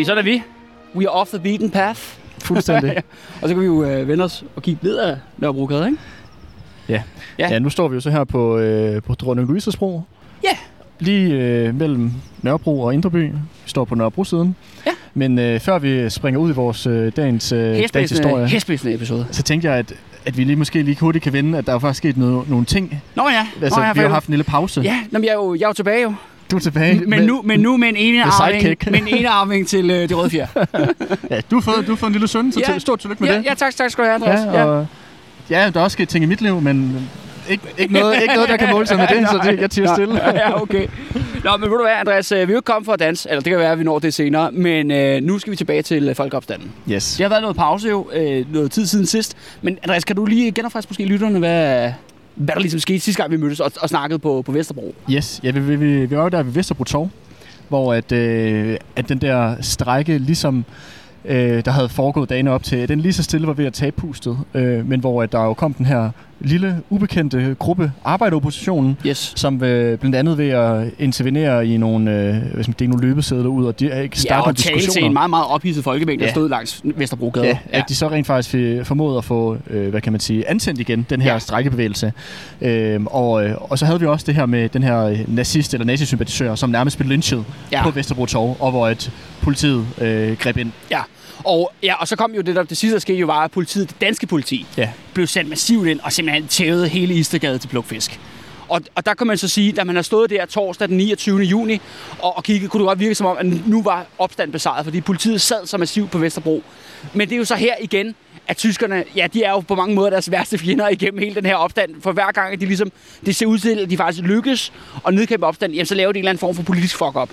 Fordi sådan er vi. We are off the beaten path. Fuldstændig. og så kan vi jo øh, vende os og kigge ned ad Nørrebrogade, ikke? Ja. Ja. ja. nu står vi jo så her på, øh, på Dronning Louises bro. Ja. Lige øh, mellem Nørrebro og Indreby. Vi står på Nørrebro-siden. Ja. Men øh, før vi springer ud i vores øh, dagens, øh, dagens historie, episode. så tænkte jeg, at, at vi lige måske lige hurtigt kan vende, at der er faktisk sket noget, nogle ting. Nå ja. Altså, Nå, ja, vi har haft en lille pause. Ja, nå, men jeg er, jo, jeg er jo tilbage jo. Du er tilbage. Men nu, men nu med en ene arving, med en ene arving til øh, det røde fjer. Ja, du har fået, du har fået en lille søn, så Ja. ja. stort tillykke med ja, det. ja, tak, tak skal du have, Andreas. Ja, og, ja, der er også sket ting i mit liv, men ikke, ikke, noget, ikke noget, der kan måle sig med det, så det, jeg tiger stille. ja, okay. Nå, men ved du hvad, Andreas, øh, vi er jo ikke kommet for at danse, eller det kan være, at vi når det senere, men øh, nu skal vi tilbage til øh, folkeopstanden. Yes. Det har været noget pause jo, øh, noget tid siden sidst, men Andreas, kan du lige genopfriske måske lytterne, hvad, hvad der ligesom skete sidste gang, vi mødtes og, og snakkede på, på Vesterbro? Yes, ja, vi, vi, vi, vi var jo der ved Vesterbro Torv, hvor at, øh, at den der strække ligesom øh, der havde foregået dagene op til, den lige så stille var ved at tabe pustet, øh, men hvor at der jo kom den her lille, ubekendte gruppe, arbejderoppositionen, Yes. som øh, blandt andet ved at intervenere i nogle, øh, skal man, dele nogle løbesedler ud, og de er ikke Ja, starte og tale til en meget, meget ophidset folkemængde, der Ja. stod langs Vesterbrogade. Ja, at de så rent faktisk fik- formåede at få, øh, hvad kan man sige, antændt igen, den her Ja. ja. strækkebevægelse. Øhm, og, øh, og så havde vi også det her med den her øh, nazist eller nazisympatisør, som nærmest blev lynchet Ja. ja. på Vesterbro Torv, og hvor et politiet øh, greb ind. Ja. Og, ja, og så kom jo det der, det sidste, der skete jo, var, at politiet, det danske politi, Ja. blev sendt massivt ind og simpelthen tævede hele Istergade til plukfisk. Og, og der kan man så sige, da man har stået der torsdag den 29. juni og, og kigget, kunne det godt virke som om, at nu var opstand besejret, fordi politiet sad så massivt på Vesterbro. Men det er jo så her igen, at tyskerne, ja, de er jo på mange måder deres værste fjender igennem hele den her opstand. For hver gang, at de ligesom, det ser ud til, at de faktisk lykkes at nedkæmpe opstand, jamen, så laver de en eller anden form for politisk fuck-up.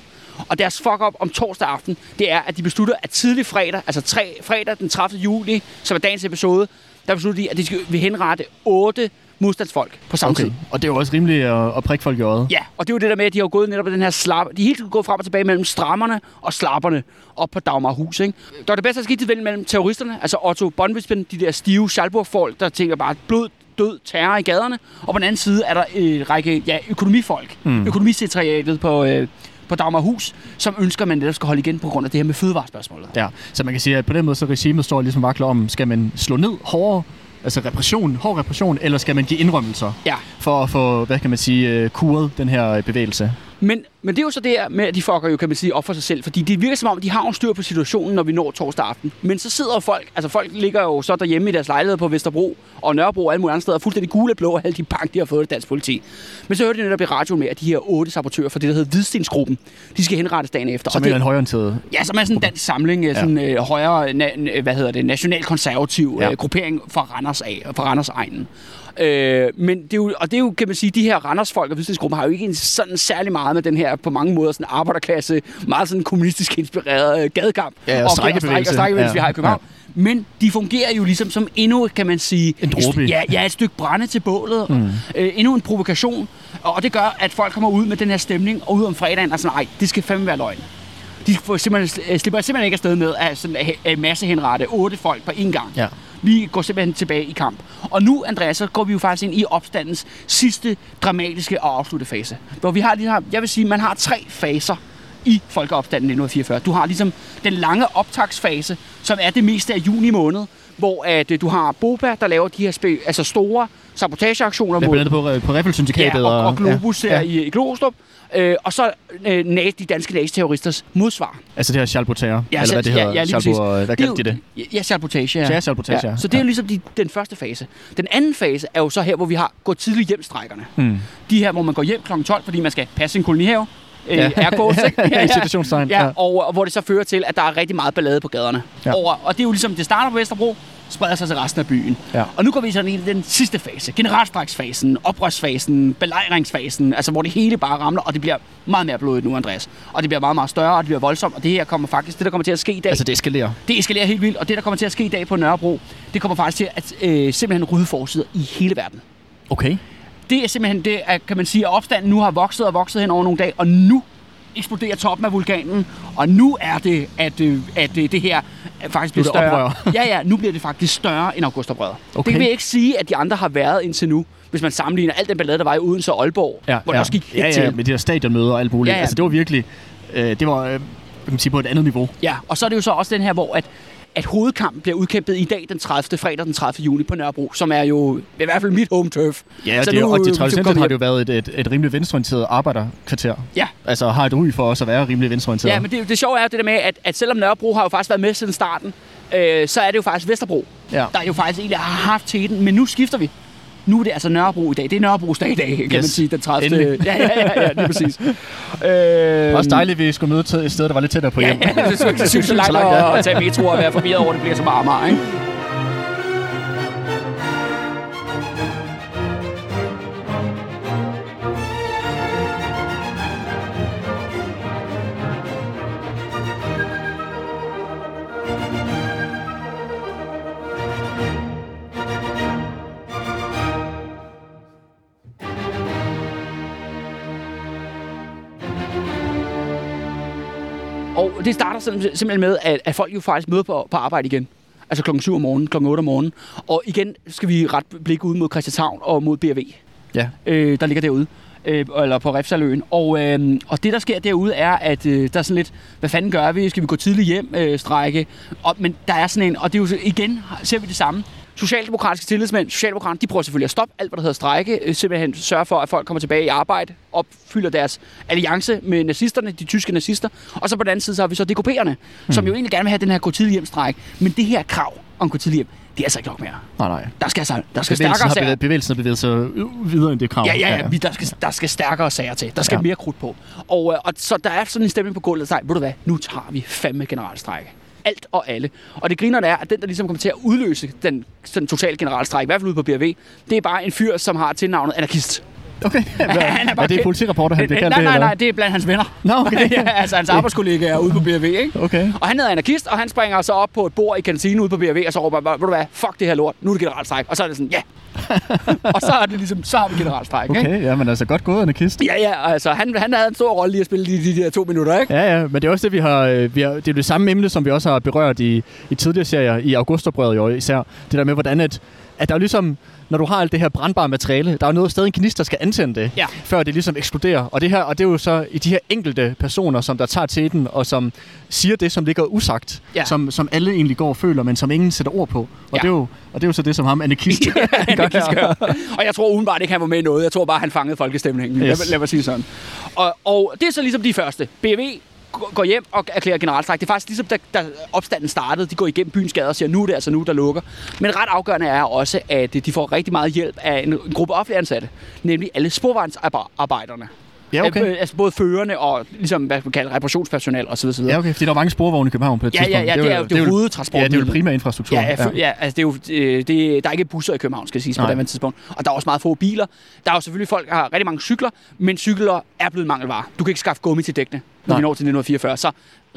Og deres fuck-up om torsdag aften, det er, at de beslutter, at tidlig fredag, altså tre, fredag den 30. juli, som er dagens episode, der beslutter de, at de skal vil henrette otte modstandsfolk på samme okay. tid. Og det er jo også rimeligt at, at prikke folk i øjet. Ja, og det er jo det der med, at de har gået netop på den her slap. De er helt gået frem og tilbage mellem strammerne og slapperne op på Dagmarhus. Ikke? Der var det bedste, der skete til mellem terroristerne, altså Otto Bonwispen, de der stive Schalburg-folk, der tænker bare blod, død, terror i gaderne. Og på den anden side er der en række ja, økonomifolk, mm. økonomisekretariatet på, øh, på Dagmarhus, som ønsker, at man netop skal holde igen på grund af det her med fødevarespørgsmålet. Ja, så man kan sige, at på den måde så regimet står ligesom vakler om, skal man slå ned hårdere, altså repression, hård repression, eller skal man give indrømmelser Ja. for at få, hvad kan man sige, øh, kuret den her øh, bevægelse? Men, men det er jo så det her med, at de fucker jo, kan man sige, op for sig selv. Fordi det virker som om, de har jo styr på situationen, når vi når torsdag aften. Men så sidder folk, altså folk ligger jo så derhjemme i deres lejlighed på Vesterbro og Nørrebro og alle mulige andre steder, fuldstændig gule og blå af alle de bank, de har fået af dansk politi. Men så hørte de netop i radioen med, at de her otte sabotører for det, der hedder Hvidstensgruppen, de skal henrettes dagen efter. Som og en det, eller anden højorienteret. Ja, som er sådan en dansk samling, ja. sådan øh, højere, na, hvad hedder det, nationalkonservativ. Ja. øh, gruppering fra Randers af, fra Randers egnen. Øh, men det er jo, og det er jo, kan man sige, de her Randers-folk og har jo ikke en sådan særlig meget med den her, på mange måder, sådan arbejderklasse, meget sådan kommunistisk inspireret øh, gadekamp. Ja, og strejkebevægelse. Og strejkebevægelse, Ja. vi har i København. Men de fungerer jo ligesom som endnu, kan man sige... En dråbe. ja, ja, et stykke brænde til bålet. Mm. Øh, endnu en provokation. Og det gør, at folk kommer ud med den her stemning, og ud om fredagen og sådan, nej, det skal fandme være løgn. De får simpelthen, øh, slipper simpelthen ikke afsted med at, sådan, at masse henrette otte folk på én gang. Ja. Vi går simpelthen tilbage i kamp. Og nu, Andreas, så går vi jo faktisk ind i opstandens sidste dramatiske og afslutte fase. Hvor vi har lige her, jeg vil sige, man har tre faser i folkeopstanden 1944. Du har ligesom den lange optagsfase, som er det meste af juni måned, hvor at, øh, du har Boba, der laver de her spe, altså store sabotageaktioner Ja, mod blandt andet på, på Riffelsyndikatet. ja, og, og Globus ja, ja, ja. i, i Glostrup. Øh, og så øh, na- de danske nazi-terroristers modsvar. Altså det her Schalbotager, Ja, eller hvad det ja, hedder. ja, lige Schalbo, præcis. hvad kaldte de det? Ja, sabotage. Ja, Ja, sabotage, ja. Så det er jo Ja. ligesom de, den første fase. Den anden fase er jo så her, hvor vi har gået tidligt hjem strækkerne. Mm. De her, hvor man går hjem kl. 12, fordi man skal passe sin kolonihave. Øh, Ja. er gås, ikke? Ja, Ja, ja. og, og hvor det så fører til, at der er rigtig meget ballade på gaderne. Ja. Over, og det er jo ligesom, det starter på Vesterbro, spreder sig til resten af byen. Ja. Og nu går vi sådan ind i den sidste fase. Generalstræksfasen, oprørsfasen, belejringsfasen, altså hvor det hele bare ramler, og det bliver meget mere blodigt nu, Andreas. Og det bliver meget, meget større, og det bliver voldsomt, og det her kommer faktisk, det der kommer til at ske i dag, Altså, det eskalerer. det eskalerer helt vildt, og det der kommer til at ske i dag på Nørrebro, det kommer faktisk til at øh, simpelthen rydde forsider i hele verden. Okay. Det er simpelthen det, at, kan man sige, at opstanden nu har vokset og vokset hen over nogle dage, og nu eksploderer toppen af vulkanen, og nu er det, at, øh, at øh, det her faktisk bliver er det større. oprør. ja, ja, nu bliver det faktisk større end augustoprøret. Okay. Det vil jeg ikke sige, at de andre har været indtil nu, hvis man sammenligner alt den ballade, der var i Odense og Aalborg, Ja, hvor det ja. også gik ja, ja, til. med de her stadionmøder og alt muligt. Ja, ja. Altså, det var virkelig... Øh, det var, øh, kan man sige, på et andet niveau. Ja, og så er det jo så også den her, hvor at, at hovedkampen bliver udkæmpet i dag, den 30. fredag den 30. juni på Nørrebro, som er jo i hvert fald mit home turf. Ja, Så det, nu- og det traditionelt har det jo været et, et, et rimelig venstreorienteret arbejderkvarter. Ja. Altså har et ry for også at være rimelig venstreorienteret. Ja, men det, det sjove er jo det der med, at, at selvom Nørrebro har jo faktisk været med siden starten, øh, så er det jo faktisk Vesterbro, Ja. der jo faktisk egentlig har haft teten, men nu skifter vi. Nu er det altså Nørrebro i dag. Det er Nørrebros dag i dag, kan yes. man sige, den 30. Endelig. Ja, ja, ja, ja, lige præcis. øh, Også dejligt, at vi skulle møde til et sted, der var lidt tættere på Ja, hjem. ja, det synes jeg så langt at, at tage metro og være forvirret over, at det bliver så meget Amager, ikke? Det starter sim- simpelthen med, at, at folk jo faktisk møder på, på arbejde igen. Altså klokken 7 om morgenen, klokken 8 om morgenen. Og igen skal vi ret blik ud mod Christianshavn og mod BRV, Ja. øh, der ligger derude. Øh, eller på Refsaløen. Og, øh, og det, der sker derude, er, at øh, der er sådan lidt, hvad fanden gør vi? Skal vi gå tidligt hjem, øh, strække? Og, men der er sådan en, og det er jo igen, ser vi det samme. Socialdemokratiske tillidsmænd, Socialdemokraterne, de prøver selvfølgelig at stoppe alt, hvad der hedder strække, øh, simpelthen sørge for, at folk kommer tilbage i arbejde, opfylder deres alliance med nazisterne, de tyske nazister, og så på den anden side, så har vi så DKP'erne, mm. som jo egentlig gerne vil have den her gå tidlig hjem stræk. Men det her krav om gå tidlig hjem, det er altså ikke nok mere. Nej, nej. Der skal, altså, der skal Bevægelsen stærkere sager. bevægelsen har bevæget sig videre end det krav. Ja, ja, ja. Vi, der, skal, der skal stærkere sager til. Der skal Ja. ja. mere krudt på. Og, øh, og så der er sådan en stemning på gulvet, der siger, ved du hvad, nu tager vi fandme generalstrække. Alt og alle. Og det griner er, at den, der ligesom kommer til at udløse den, den totale generalstræk, i hvert fald ude på BRV, det er bare en fyr, som har tilnavnet anarkist. Okay. Hvad, Han er bare er det politireporter, han bliver kaldt nej, nej, nej, det er blandt hans venner. Nå, okay. ja, altså hans arbejdskollega er ude på BRV, ikke? Okay. Og han er anarkist, og han springer så op på et bord i kantinen ude på BRV, og så råber, ved du hvad, fuck det her lort, nu er det generalstræk. Og så er det sådan, ja. og så er det ligesom, så har vi generalstræk, ikke? Okay, ja, men altså godt gået, anarkist. Ja, ja, altså han, han havde en stor rolle i at spille de, de der to minutter, ikke? Ja, ja, men det er også det, vi har, øh, vi har det er det samme emne, som vi også har berørt i, i tidligere serier, i Augustoprøret jo især. Det der med, hvordan at, at der er ligesom, når du har alt det her brandbare materiale, der er jo noget stadig en gnist, der skal antænde det, Ja. før det ligesom eksploderer. Og det her, og det er jo så i de her enkelte personer, som der tager til den, og som siger det, som ligger usagt, Ja. som, som alle egentlig går og føler, men som ingen sætter ord på. Og, Ja. det, er jo, og det er jo så det, som ham, anarkist, Han kan skøre. og jeg tror udenbart ikke, han var med i noget. Jeg tror bare, han fangede folkestemningen. Yes. Lad, lad mig sige sådan. Og, og det er så ligesom de første. BV går- hjem og erklærer generalstræk. Det er faktisk ligesom, da, da opstanden startede. De går igennem byens gader og siger, nu er det altså nu, der lukker. Men ret afgørende er også, at de får rigtig meget hjælp af en, en gruppe offentlige ansatte. Nemlig alle sporvejnsarbejderne. Ja, okay. Øh, Altså både førerne og ligesom, hvad man kalder reparationspersonal osv. osv. Ja, okay, fordi der er mange sporvogne i København på et Ja, tidspunkt. ja, ja, det er jo- det er jo-. Ja, det er jo det primære infrastruktur. Ja, ja, ja. altså det er jo, øh, det, der er ikke busser i København, skal siges på Nej. det tidspunkt. Og der er også meget få biler. Der er jo selvfølgelig folk, der har rigtig mange cykler, men cykler er blevet mangelvare. Du kan ikke skaffe gummi til dækkene, når Nej. vi når til 1944. Så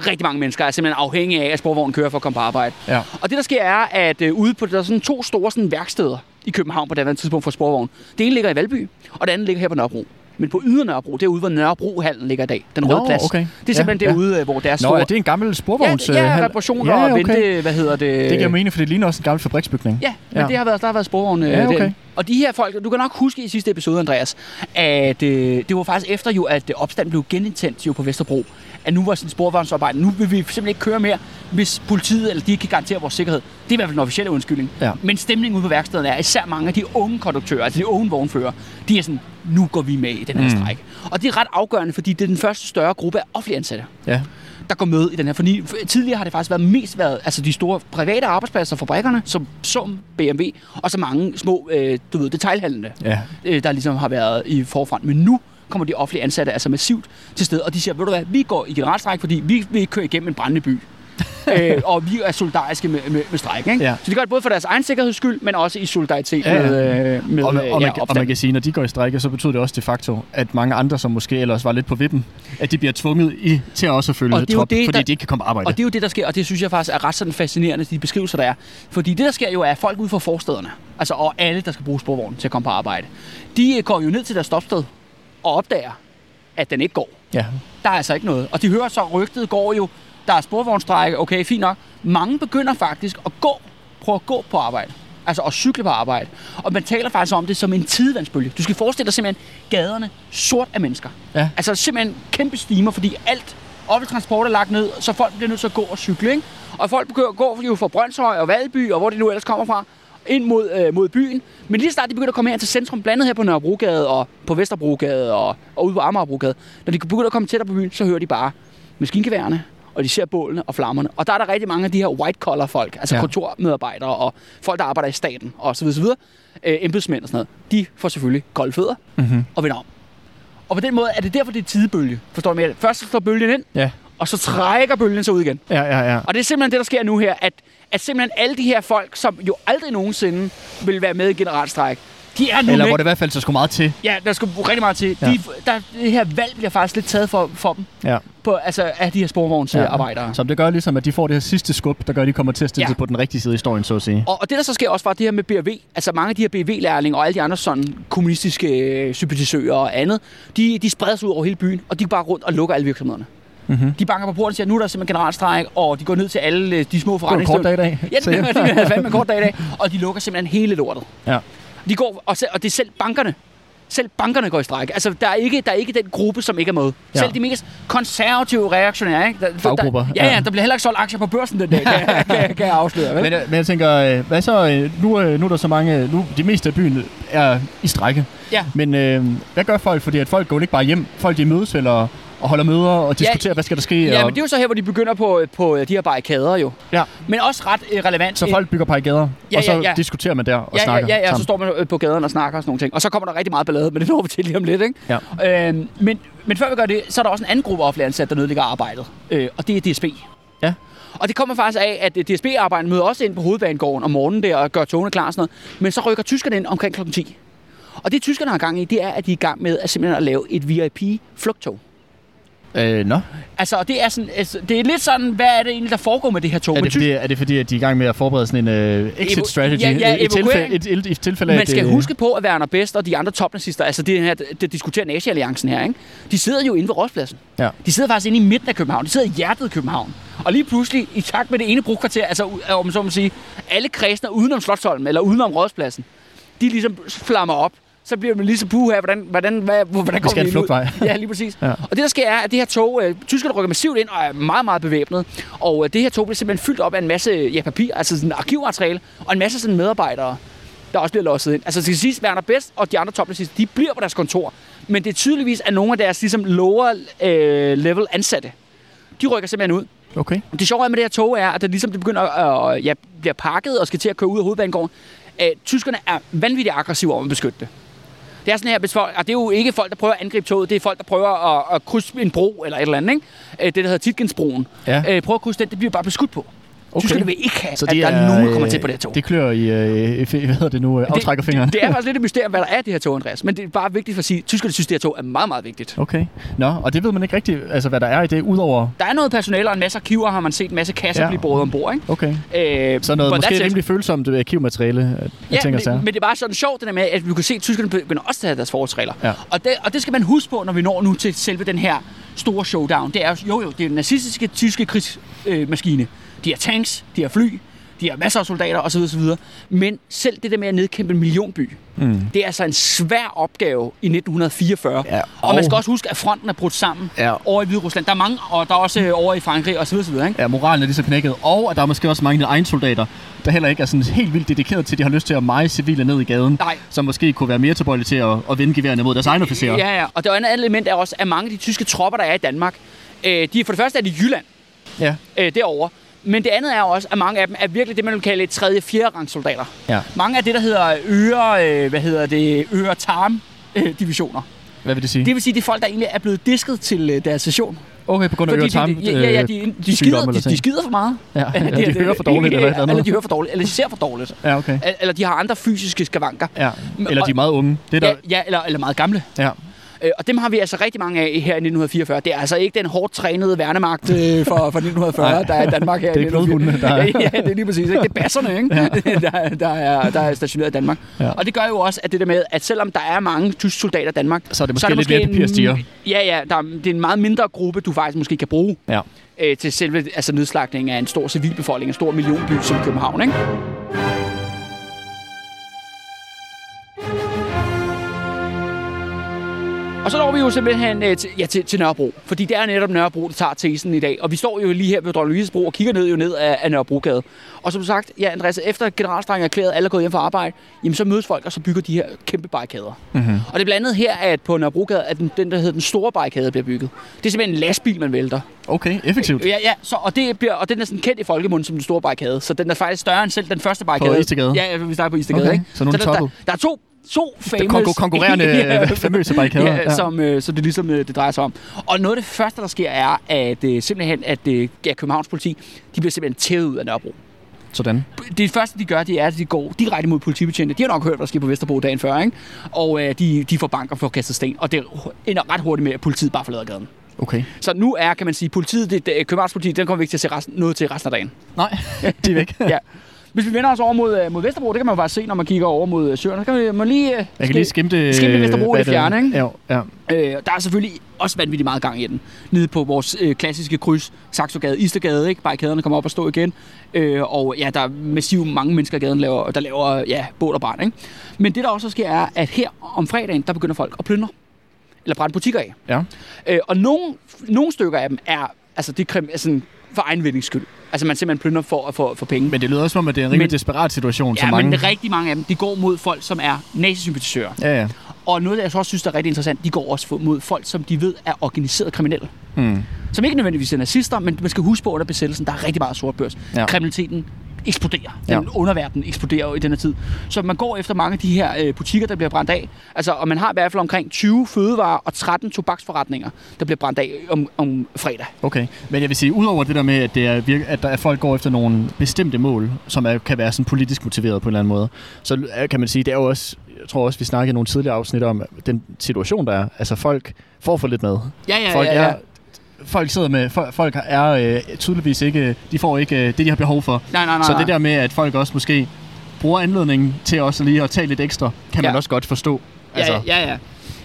rigtig mange mennesker er simpelthen afhængige af, at sporvognen kører for at komme på arbejde. Ja. Og det, der sker, er, at øh, ude på der er sådan to store sådan, værksteder i København på det andet tidspunkt for sporvogn. Det ene ligger i Valby, og det andet ligger her på Nørrebro. Men på Ydre Nørrebro, derude, hvor Nørrebrohallen ligger i dag, den Nå, røde plads. okay. Det er simpelthen Ja, ja. derude, hvor deres Nå, store... er det en gammel sporvogns... ja, øh, ja, hal? reparationer Ja, og okay. vente, hvad hedder det? Det giver mening, for det ligner også en gammel fabriksbygning. Ja, men Ja. det har været, der har været sporvogne. Ja, okay. den. Og de her folk, du kan nok huske i sidste episode, Andreas, at øh, det var faktisk efter jo, at øh, opstanden blev genindtændt jo på Vesterbro, at nu var sådan sporvognsarbejde, nu vil vi simpelthen ikke køre mere, hvis politiet eller de ikke kan garantere vores sikkerhed. Det er i hvert fald den officielle undskyldning. Ja. Men stemningen ude på værkstederne er, især mange af de unge konduktører, altså de unge vognfører, de er sådan, nu går vi med i den her Mm. stræk. Og det er ret afgørende, fordi det er den første større gruppe af offentlige ansatte Ja. der går med i den her. Fordi tidligere har det faktisk været mest været altså de store private arbejdspladser, fabrikkerne, som som BMW, og så mange små, øh, du ved, detailhandlende, Ja. øh, der ligesom har været i forfront. Men nu kommer de offentlige ansatte altså massivt til stede, og de siger, ved du hvad, vi går i generalstræk, fordi vi vil ikke køre igennem en brændende by. øh, og vi er solidariske med, med, med stræk. Ikke? Ja. Så de gør det både for deres egen sikkerheds skyld, men også i solidaritet Ja, ja. med, øh, med Og, øh, og, ja, man, og man kan sige, når de går i strække, så betyder det også de facto, at mange andre, som måske ellers var lidt på vippen, at de bliver tvunget i, til også at følge Og det trop, det, fordi der- de ikke kan komme arbejde. Og det er jo det, der sker, og det synes jeg faktisk er ret sådan fascinerende, de beskrivelser, der er. Fordi det, der sker jo, er at folk ude fra forstederne, altså og alle, der skal bruge sporvognen til at komme på arbejde, de øh, går jo ned til deres stopsted og opdager, at den ikke går. Ja. Der er altså ikke noget. Og de hører så, rygtet går jo, der er sporvognsstrække, okay, fint nok. Mange begynder faktisk at gå, prøve at gå på arbejde. Altså at cykle på arbejde. Og man taler faktisk om det som en tidevandsbølge. Du skal forestille dig simpelthen gaderne sort af mennesker. Ja. Altså simpelthen kæmpe stimer, fordi alt offentlig transport er lagt ned, så folk bliver nødt til at gå og cykle. Ikke? Og folk begynder at gå jo fra Brøndshøj og Valby, og hvor de nu ellers kommer fra, ind mod, øh, mod byen. Men lige snart de begynder at komme her til centrum, blandet her på Nørrebrogade og på Vesterbrogade og, og ude på Amagerbrogade, når de begynder at komme tættere på byen, så hører de bare maskingeværerne, og de ser bålene og flammerne. Og der er der rigtig mange af de her white-collar folk, altså Ja. kontormedarbejdere og folk, der arbejder i staten og så videre, så videre. Øh, embedsmænd og sådan noget. De får selvfølgelig kolde fødder Mm-hmm. og vender om. Og på den måde er det derfor, det er tidebølge. Forstår du mere? Først så slår bølgen ind, Ja. og så trækker bølgen sig ud igen. Ja, ja, ja. Og det er simpelthen det, der sker nu her, at, at simpelthen alle de her folk, som jo aldrig nogensinde vil være med i generalstræk, de er nu Eller væk. hvor det i hvert fald så skulle meget til. Ja, der skal rigtig meget til. Ja. Ja. De, der, det her valg bliver faktisk lidt taget for, for dem, Ja. på, altså af de her sporvognsarbejdere. Som det gør ligesom, at de får det her sidste skub, der gør, at de kommer til at stille Ja. sig på den rigtige side af historien, så at sige. Og, og det, der så sker også, var det her med BRV. Altså mange af de her BRV-lærlinge og alle de andre sådan kommunistiske øh, sympatisører og andet, de, de spreder sig ud over hele byen, og de går bare rundt og lukker alle virksomhederne. Mm-hmm. De banker på porten og siger, nu er der simpelthen generalstræk, og de går ned til alle øh, de små Det var en kort dag i dag. Ja, det, det er fandme en kort dag i dag. Og de lukker simpelthen hele lortet. Ja. De går, og, og det er selv bankerne. Selv bankerne går i stræk. Altså, der er ikke, der er ikke den gruppe, som ikke er med. Ja. Selv de mest konservative reaktionære. Ikke? Der, Faggrupper, Der, ja, ja. der bliver heller ikke solgt aktier på børsen den dag, kan, jeg- kan, jeg- kan jeg afsløre. Vel? Men, men jeg tænker, øh, hvad så, øh, nu, øh, nu er der så mange, nu, de meste af byen er i strække. Ja. Men øh, hvad gør folk? Fordi at folk går ikke bare hjem. Folk de mødes vel og, holder møder og diskuterer, hvad skal der ske. Ja, og, men det er jo så her, hvor de begynder på, på de her barrikader jo. Ja. Men også ret øh, relevant. Så øh, folk bygger barrikader, Ja, og så ja, ja. diskuterer man der og ja, snakker ja, ja, ja, så står man øh, på gaderne og snakker og sådan nogle ting. Og så kommer der rigtig meget ballade, men det når vi til lige om lidt, ikke? Ja. Øhm, men, men før vi gør det, så er der også en anden gruppe offentlige ansatte, der nedlægger arbejdet. Øh, og det er DSB. Ja. Og det kommer faktisk af, at DSB-arbejderne møder også ind på hovedbanegården om morgenen der og gør togene klar og sådan noget. Men så rykker tyskerne ind omkring kl. 10. Og det tyskerne har gang i, det er, at de er i gang med at simpelthen at lave et VIP-flugttog. Øh, nå. Altså, og det er, sådan, altså, det er lidt sådan, hvad er det egentlig, der foregår med det her tog? Er det, fordi, er det fordi, at de er i gang med at forberede sådan en uh, exit strategy? ja, ja, I tilfælde, et, et, et, tilfælde Man skal øh, huske på, at Werner Best og de andre topnazister, altså det her, det diskuterer Nazi-alliancen her, ikke? de sidder jo inde ved Rådspladsen. Ja. De sidder faktisk inde i midten af København. De sidder i hjertet af København. Og lige pludselig, i takt med det ene brugkvarter, altså om så må sige, alle kredsene udenom Slottholm eller udenom Rådspladsen, de ligesom flammer op. Så bliver man lige så puh her, hvordan, hvordan, hvad, hvordan kommer skal vi en ind ud? flugtvej. Ja, lige præcis. Ja. Og det, der sker, er, at det her tog, øh, tyskerne rykker massivt ind og er meget, meget bevæbnet. Og øh, det her tog bliver simpelthen fyldt op af en masse ja, papir, altså sådan arkivmateriale, og en masse sådan medarbejdere, der også bliver låst ind. Altså til sidst, Werner Best og de andre topnazister, de bliver på deres kontor. Men det er tydeligvis, at nogle af deres ligesom lower øh, level ansatte, de rykker simpelthen ud. Okay. Det sjove med det her tog er, at det ligesom det begynder at øh, ja, bliver pakket og skal til at køre ud af hovedbanegården. Øh, tyskerne er vanvittigt aggressive om at beskytte det. Det er sådan her, hvis folk, og det er jo ikke folk, der prøver at angribe toget, det er folk, der prøver at, at krydse en bro eller et eller andet, ikke? Øh, Det, der hedder Tietgensbroen. Ja. Øh, prøver at krydse den, det bliver bare beskudt på. Okay. Tyskerne vil ikke have, Så at de der er, nogen, der kommer øh, til på det her tog. Det klør i, øh, hvad hedder det nu, øh, aftrækker fingeren. Det er faktisk lidt et mysterium, hvad der er i det her tog, Andreas. Men det er bare vigtigt for at sige, at tyskerne synes, at det her tog er meget, meget vigtigt. Okay. Nå, og det ved man ikke rigtigt, altså hvad der er i det, udover... Der er noget personale og en masse arkiver, har man set en masse kasser Ja. blive båret ombord, ikke? Okay. Øh, Så noget måske that's it. rimelig følsomt øh, arkivmateriale, jeg Ja, tænker men, så. det, men det er bare sådan sjovt, det der med, at vi kan se, at tyskerne begynder også at have deres forholdsregler. Ja. Og, det, og det skal man huske på, når vi når nu til selve den her store showdown. Det er jo, jo, det er den nazistiske tyske krigsmaskine. Øh. De har tanks, de har fly, de har masser af soldater osv. osv. Men selv det der med at nedkæmpe en millionby, Mm. det er altså en svær opgave i 1944. Ja, og, og- man skal også huske, at fronten er brudt sammen Ja. over i Hvide Rusland. Der er mange, og der er også øh, over i Frankrig osv. osv. Ikke? Ja, moralen er lige så knækket, og at der er måske også mange egen soldater, der heller ikke er sådan helt vildt dedikeret til, at de har lyst til at meje civile ned i gaden, Nej. som måske kunne være mere tilbøjelige til at, at vinde geværene mod deres egne officerer. Ja, ja. Og det andet element er også, at mange af de tyske tropper, der er i Danmark, øh, de er for det første er de i Jylland, ja. øh, derovre. Men det andet er også, at mange af dem er virkelig det, man vil kalde tredje, fjerde rangs soldater. ja. Mange af det, der hedder øre, øh, hvad hedder det, øre tarm øh, divisioner. Hvad vil det sige? Det vil sige, er folk, der egentlig er blevet disket til øh, deres session. Okay, på grund af de, øretarm, de, ja, ja, de, de, de, skider, de, de skider for meget. Ja, eller de hører for dårligt, eller eller Eller de hører for dårligt, eller de ser for dårligt. Ja, okay. Eller de har andre fysiske skavanker. Ja. Eller de er meget unge. Det er der, Ja, ja eller, eller meget gamle. ja. Øh, og dem har vi altså rigtig mange af her i 1944. Det er altså ikke den hårdt trænede værnemagt øh, for, for 1940, Nej. der er i Danmark her Det er i ikke 1944. blodhundene, der er- ja, det er lige præcis. Ikke? Det er basserne, ikke? der, der, er, der er stationeret i Danmark. Ja. Og det gør jo også, at det der med, at selvom der er mange tyske soldater i Danmark, Så er det måske, så er lidt mere papirstiger. Ja, ja. Der er, det er en meget mindre gruppe, du faktisk måske kan bruge Ja. øh, til selve altså nedslagning af en stor civilbefolkning, en stor millionby som København. Ikke? Og så når vi jo simpelthen øh, til, ja, til, til Nørrebro, fordi det er netop Nørrebro, der tager tesen i dag. Og vi står jo lige her ved Dronning Bro og kigger ned, jo ned af, af Nørrebrogade. Og som sagt, ja, Andreas, efter generalstrengen er erklæret, alle er gået hjem fra arbejde, jamen så mødes folk, og så bygger de her kæmpe barrikader. Mm-hmm. Og det er blandt andet her, at på Nørrebrogade, at den, den der hedder den store barrikade, bliver bygget. Det er simpelthen en lastbil, man vælter. Okay, effektivt. Ja, ja, så, og, det bliver, og den er sådan kendt i folkemunden som den store barrikade. Så den er faktisk større end selv den første barrikade. Istegade? Ja, vi starter på Istegade, Okay, ikke? så nu er den der, der, der, er to, to famous... konkur- konkurrerende, ja, famøse barrikader, Ja, ja. Som, øh, som det ligesom øh, det drejer sig om. Og noget af det første, der sker, er, at øh, simpelthen, at øh, ja, Københavns politi, de bliver simpelthen tævet ud af Nørrebro. Sådan. Det første, de gør, det er, at de går direkte mod politibetjente. De har nok hørt, hvad der sker på Vesterbro dagen før, ikke? Og øh, de, de får banker for at kaste sten. Og det ender ret hurtigt med, at politiet bare forlader gaden. Okay. Så nu er, kan man sige, politiet, det, det, Københavns politi, den kommer vi ikke til at se resten, noget til resten af dagen. Nej, de er væk. ja. Hvis vi vender os over mod, øh, mod Vesterbro, det kan man bare se, når man kigger over mod øh, søerne. Så kan vi må lige, øh, Jeg kan lige skimte... skimte Vesterbro i det fjerne, ikke? Ja, ja. Øh, der er selvfølgelig også vanvittigt meget gang i den. Nede på vores øh, klassiske kryds, Saxogade, Istergade, ikke? Barrikaderne kommer op og stå igen. Øh, og ja, der er massivt mange mennesker i gaden, laver, der laver ja, bål og brand, ikke? Men det, der også sker, er, at her om fredagen, der begynder folk at plyndre. Eller brænde butikker af. Ja. Øh, og nogle, nogle stykker af dem er, altså, det er krim, altså, for egen vindings skyld. Altså, man simpelthen plyndrer for at få for penge. Men det lyder også som om, at det er en rimelig Men- desperat situation, ja, mange... men rigtig mange af dem, de går mod folk, som er nazisympatisører. Ja, ja. Og noget, jeg så også synes, der er rigtig interessant, de går også mod folk, som de ved er organiseret kriminelle. Mm. Som ikke nødvendigvis er nazister, men man skal huske på, under besættelsen, der er rigtig meget sort børs. Ja. Kriminaliteten eksploderer. Den Ja. underverden eksploderer jo i den her tid. Så man går efter mange af de her øh, butikker, der bliver brændt af. Altså, og man har i hvert fald omkring 20 fødevarer og 13 tobaksforretninger, der bliver brændt af om, om fredag. Okay, men jeg vil sige, udover det der med, at, det er virke, at der er folk går efter nogle bestemte mål, som er, kan være sådan politisk motiveret på en eller anden måde, så er- kan man sige, det er jo også, jeg tror også, vi snakkede i nogle tidligere afsnit om den situation, der er. Altså folk får for lidt mad. Ja, ja, Folk, ja, ja. Er, folk sidder med, folk, er øh, tydeligvis ikke, de får ikke øh, det, de har behov for. Nej, nej, nej. Så det der med, at folk også måske bruger anledningen til også lige at tage lidt ekstra, kan man Ja. også godt forstå. Ja, ja, ja. ja.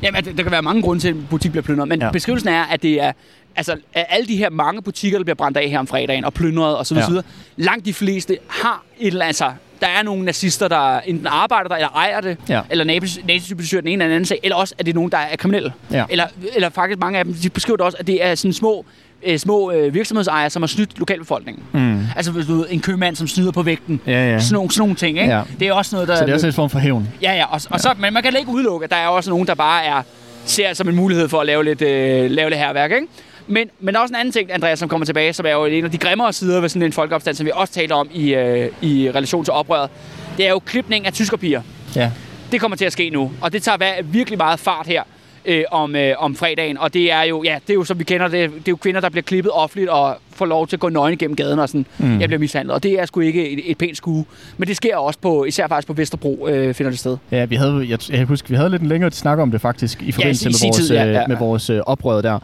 Jamen, der, der kan være mange grunde til, at en butik bliver plyndret, men ja. beskrivelsen er, at det er altså, alle de her mange butikker, der bliver brændt af her om fredagen og plyndret osv., Ja. ja. langt de fleste har et eller andet, altså, der er nogle nazister, der enten arbejder der, eller ejer det, Ja. eller nazisympatisører den ene eller anden sag, eller også er det nogen, der er kriminelle. Ja. Eller, eller faktisk mange af dem, de beskriver det også, at det er sådan små, øh, små øh, virksomhedsejere, som har snydt lokalbefolkningen. Mm. Altså hvis du ved, en købmand, som snyder på vægten. Ja, ja. Sådan, nogle, sådan nogle ting, ikke? Ja. Det er også noget, der... Så det er også en form for hævn. Ja, ja, og, og Så, men man kan ikke udelukke, at der er også nogen, der bare er, ser som en mulighed for at lave lidt, øh, lave lidt herværk, ikke? Men, men der er også en anden ting, Andreas, som kommer tilbage, som er jo en af de grimmere sider ved sådan en folkeopstand, som vi også taler om i, øh, i relation til oprøret. Det er jo klipning af tyskerpiger. Ja. Det kommer til at ske nu, og det tager virkelig meget fart her øh, om, øh, om fredagen. Og det er jo, ja, det er jo som vi kender det, det er jo kvinder, der bliver klippet offentligt og får lov til at gå nøgne gennem gaden og sådan, Mm. jeg bliver mishandlet. Og det er sgu ikke et, et pænt skue. Men det sker også på, især faktisk på Vesterbro, øh, finder det sted. Ja, vi havde, jeg, jeg kan huske, vi havde lidt en længere snak om det faktisk, i forbindelse i sin med, vores, tid, ja, øh, ja, med ja. vores øh, oprør der.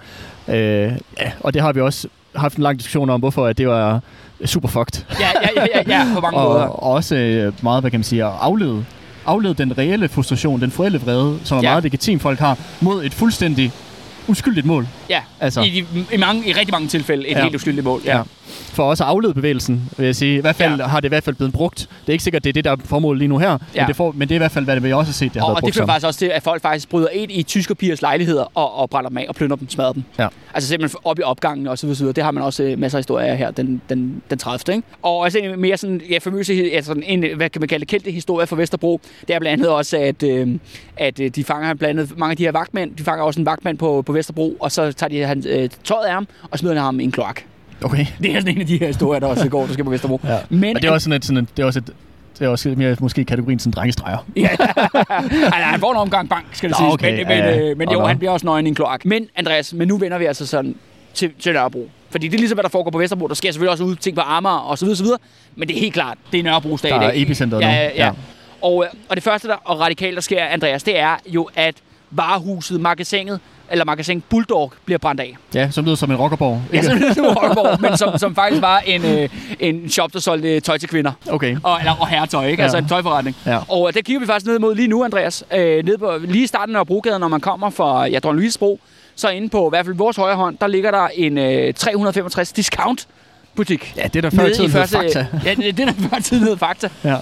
Øh, ja, og det har vi også haft en lang diskussion om, hvorfor at det var super fucked. Ja, ja, ja, ja, ja på mange og, måder. og også øh, meget, hvad kan man sige, at aflede, aflede den reelle frustration, den forældre vrede, som er Ja. meget legitim folk har, mod et fuldstændig uskyldigt mål. Ja, Altså, i, de, i, mange, i rigtig mange tilfælde et ja. helt uskyldigt mål. Ja. Ja. For også at aflede bevægelsen, vil jeg sige. I hvert fald Ja. har det i hvert fald blevet brugt. Det er ikke sikkert, det er det, der er formålet lige nu her, Ja. men, det får, men det er i hvert fald, hvad det vi også har set, det har Og, og det fører faktisk også til, at folk faktisk bryder ind i tyske pigers lejligheder og, og brænder dem af og plynder dem, smadrer dem. Ja. Altså simpelthen op i opgangen og så videre. Det har man også øh, masser af historier her den, den, den 30. Ikke? Og altså en mere sådan, ja, famøse, altså en, hvad kan man kalde det, kendte historie fra Vesterbro, det er blandt andet også, at, øh, at øh, de fanger blandt andet mange af de her vagtmænd. De fanger også en vagtmand på, på Vesterbro, og så tager de hans, øh, tøjet af ham og smider ham i en kloak. Okay. Det er sådan en af de her historier, der også går, der skal på Vesterbro. Ja. Men, Og det er også sådan et, sådan et, det er også et, det er også mere måske kategorien sådan drengestreger. Ja. Nej, han får en omgang bank, skal det siges. okay, Men, men, ja. øh, men jo, han bliver også nøgen i en kloak. Men Andreas, men nu vender vi altså sådan til, til Nørrebro. Fordi det er ligesom, hvad der foregår på Vesterbro. Der sker selvfølgelig også ud ting på Amager og så videre, så videre. Men det er helt klart, det er Nørrebro dag Der i er dag. epicentret ja, nu. ja, ja. Ja. Og, øh, og det første, der og radikalt, der sker, Andreas, det er jo, at varehuset, magasinet, eller magasin Bulldog bliver brændt af. Ja, som lyder som en rockerborg. Ja, som det nu Aalborg, men som, som faktisk var en, øh, en shop, der solgte tøj til kvinder. Okay. Og, eller, og herretøj, ikke? Ja. Altså en tøjforretning. Ja. Og øh, der kigger vi faktisk ned mod lige nu, Andreas. Øh, nede på, lige i starten af Brogade, når man kommer fra ja, Dronning Louise's Bro, så inde på i hvert fald vores højre hånd, der ligger der en øh, 365 discount butik. Ja, det er da før tiden hed Fakta. Ja, det, det er der før tiden hed Fakta. Ja.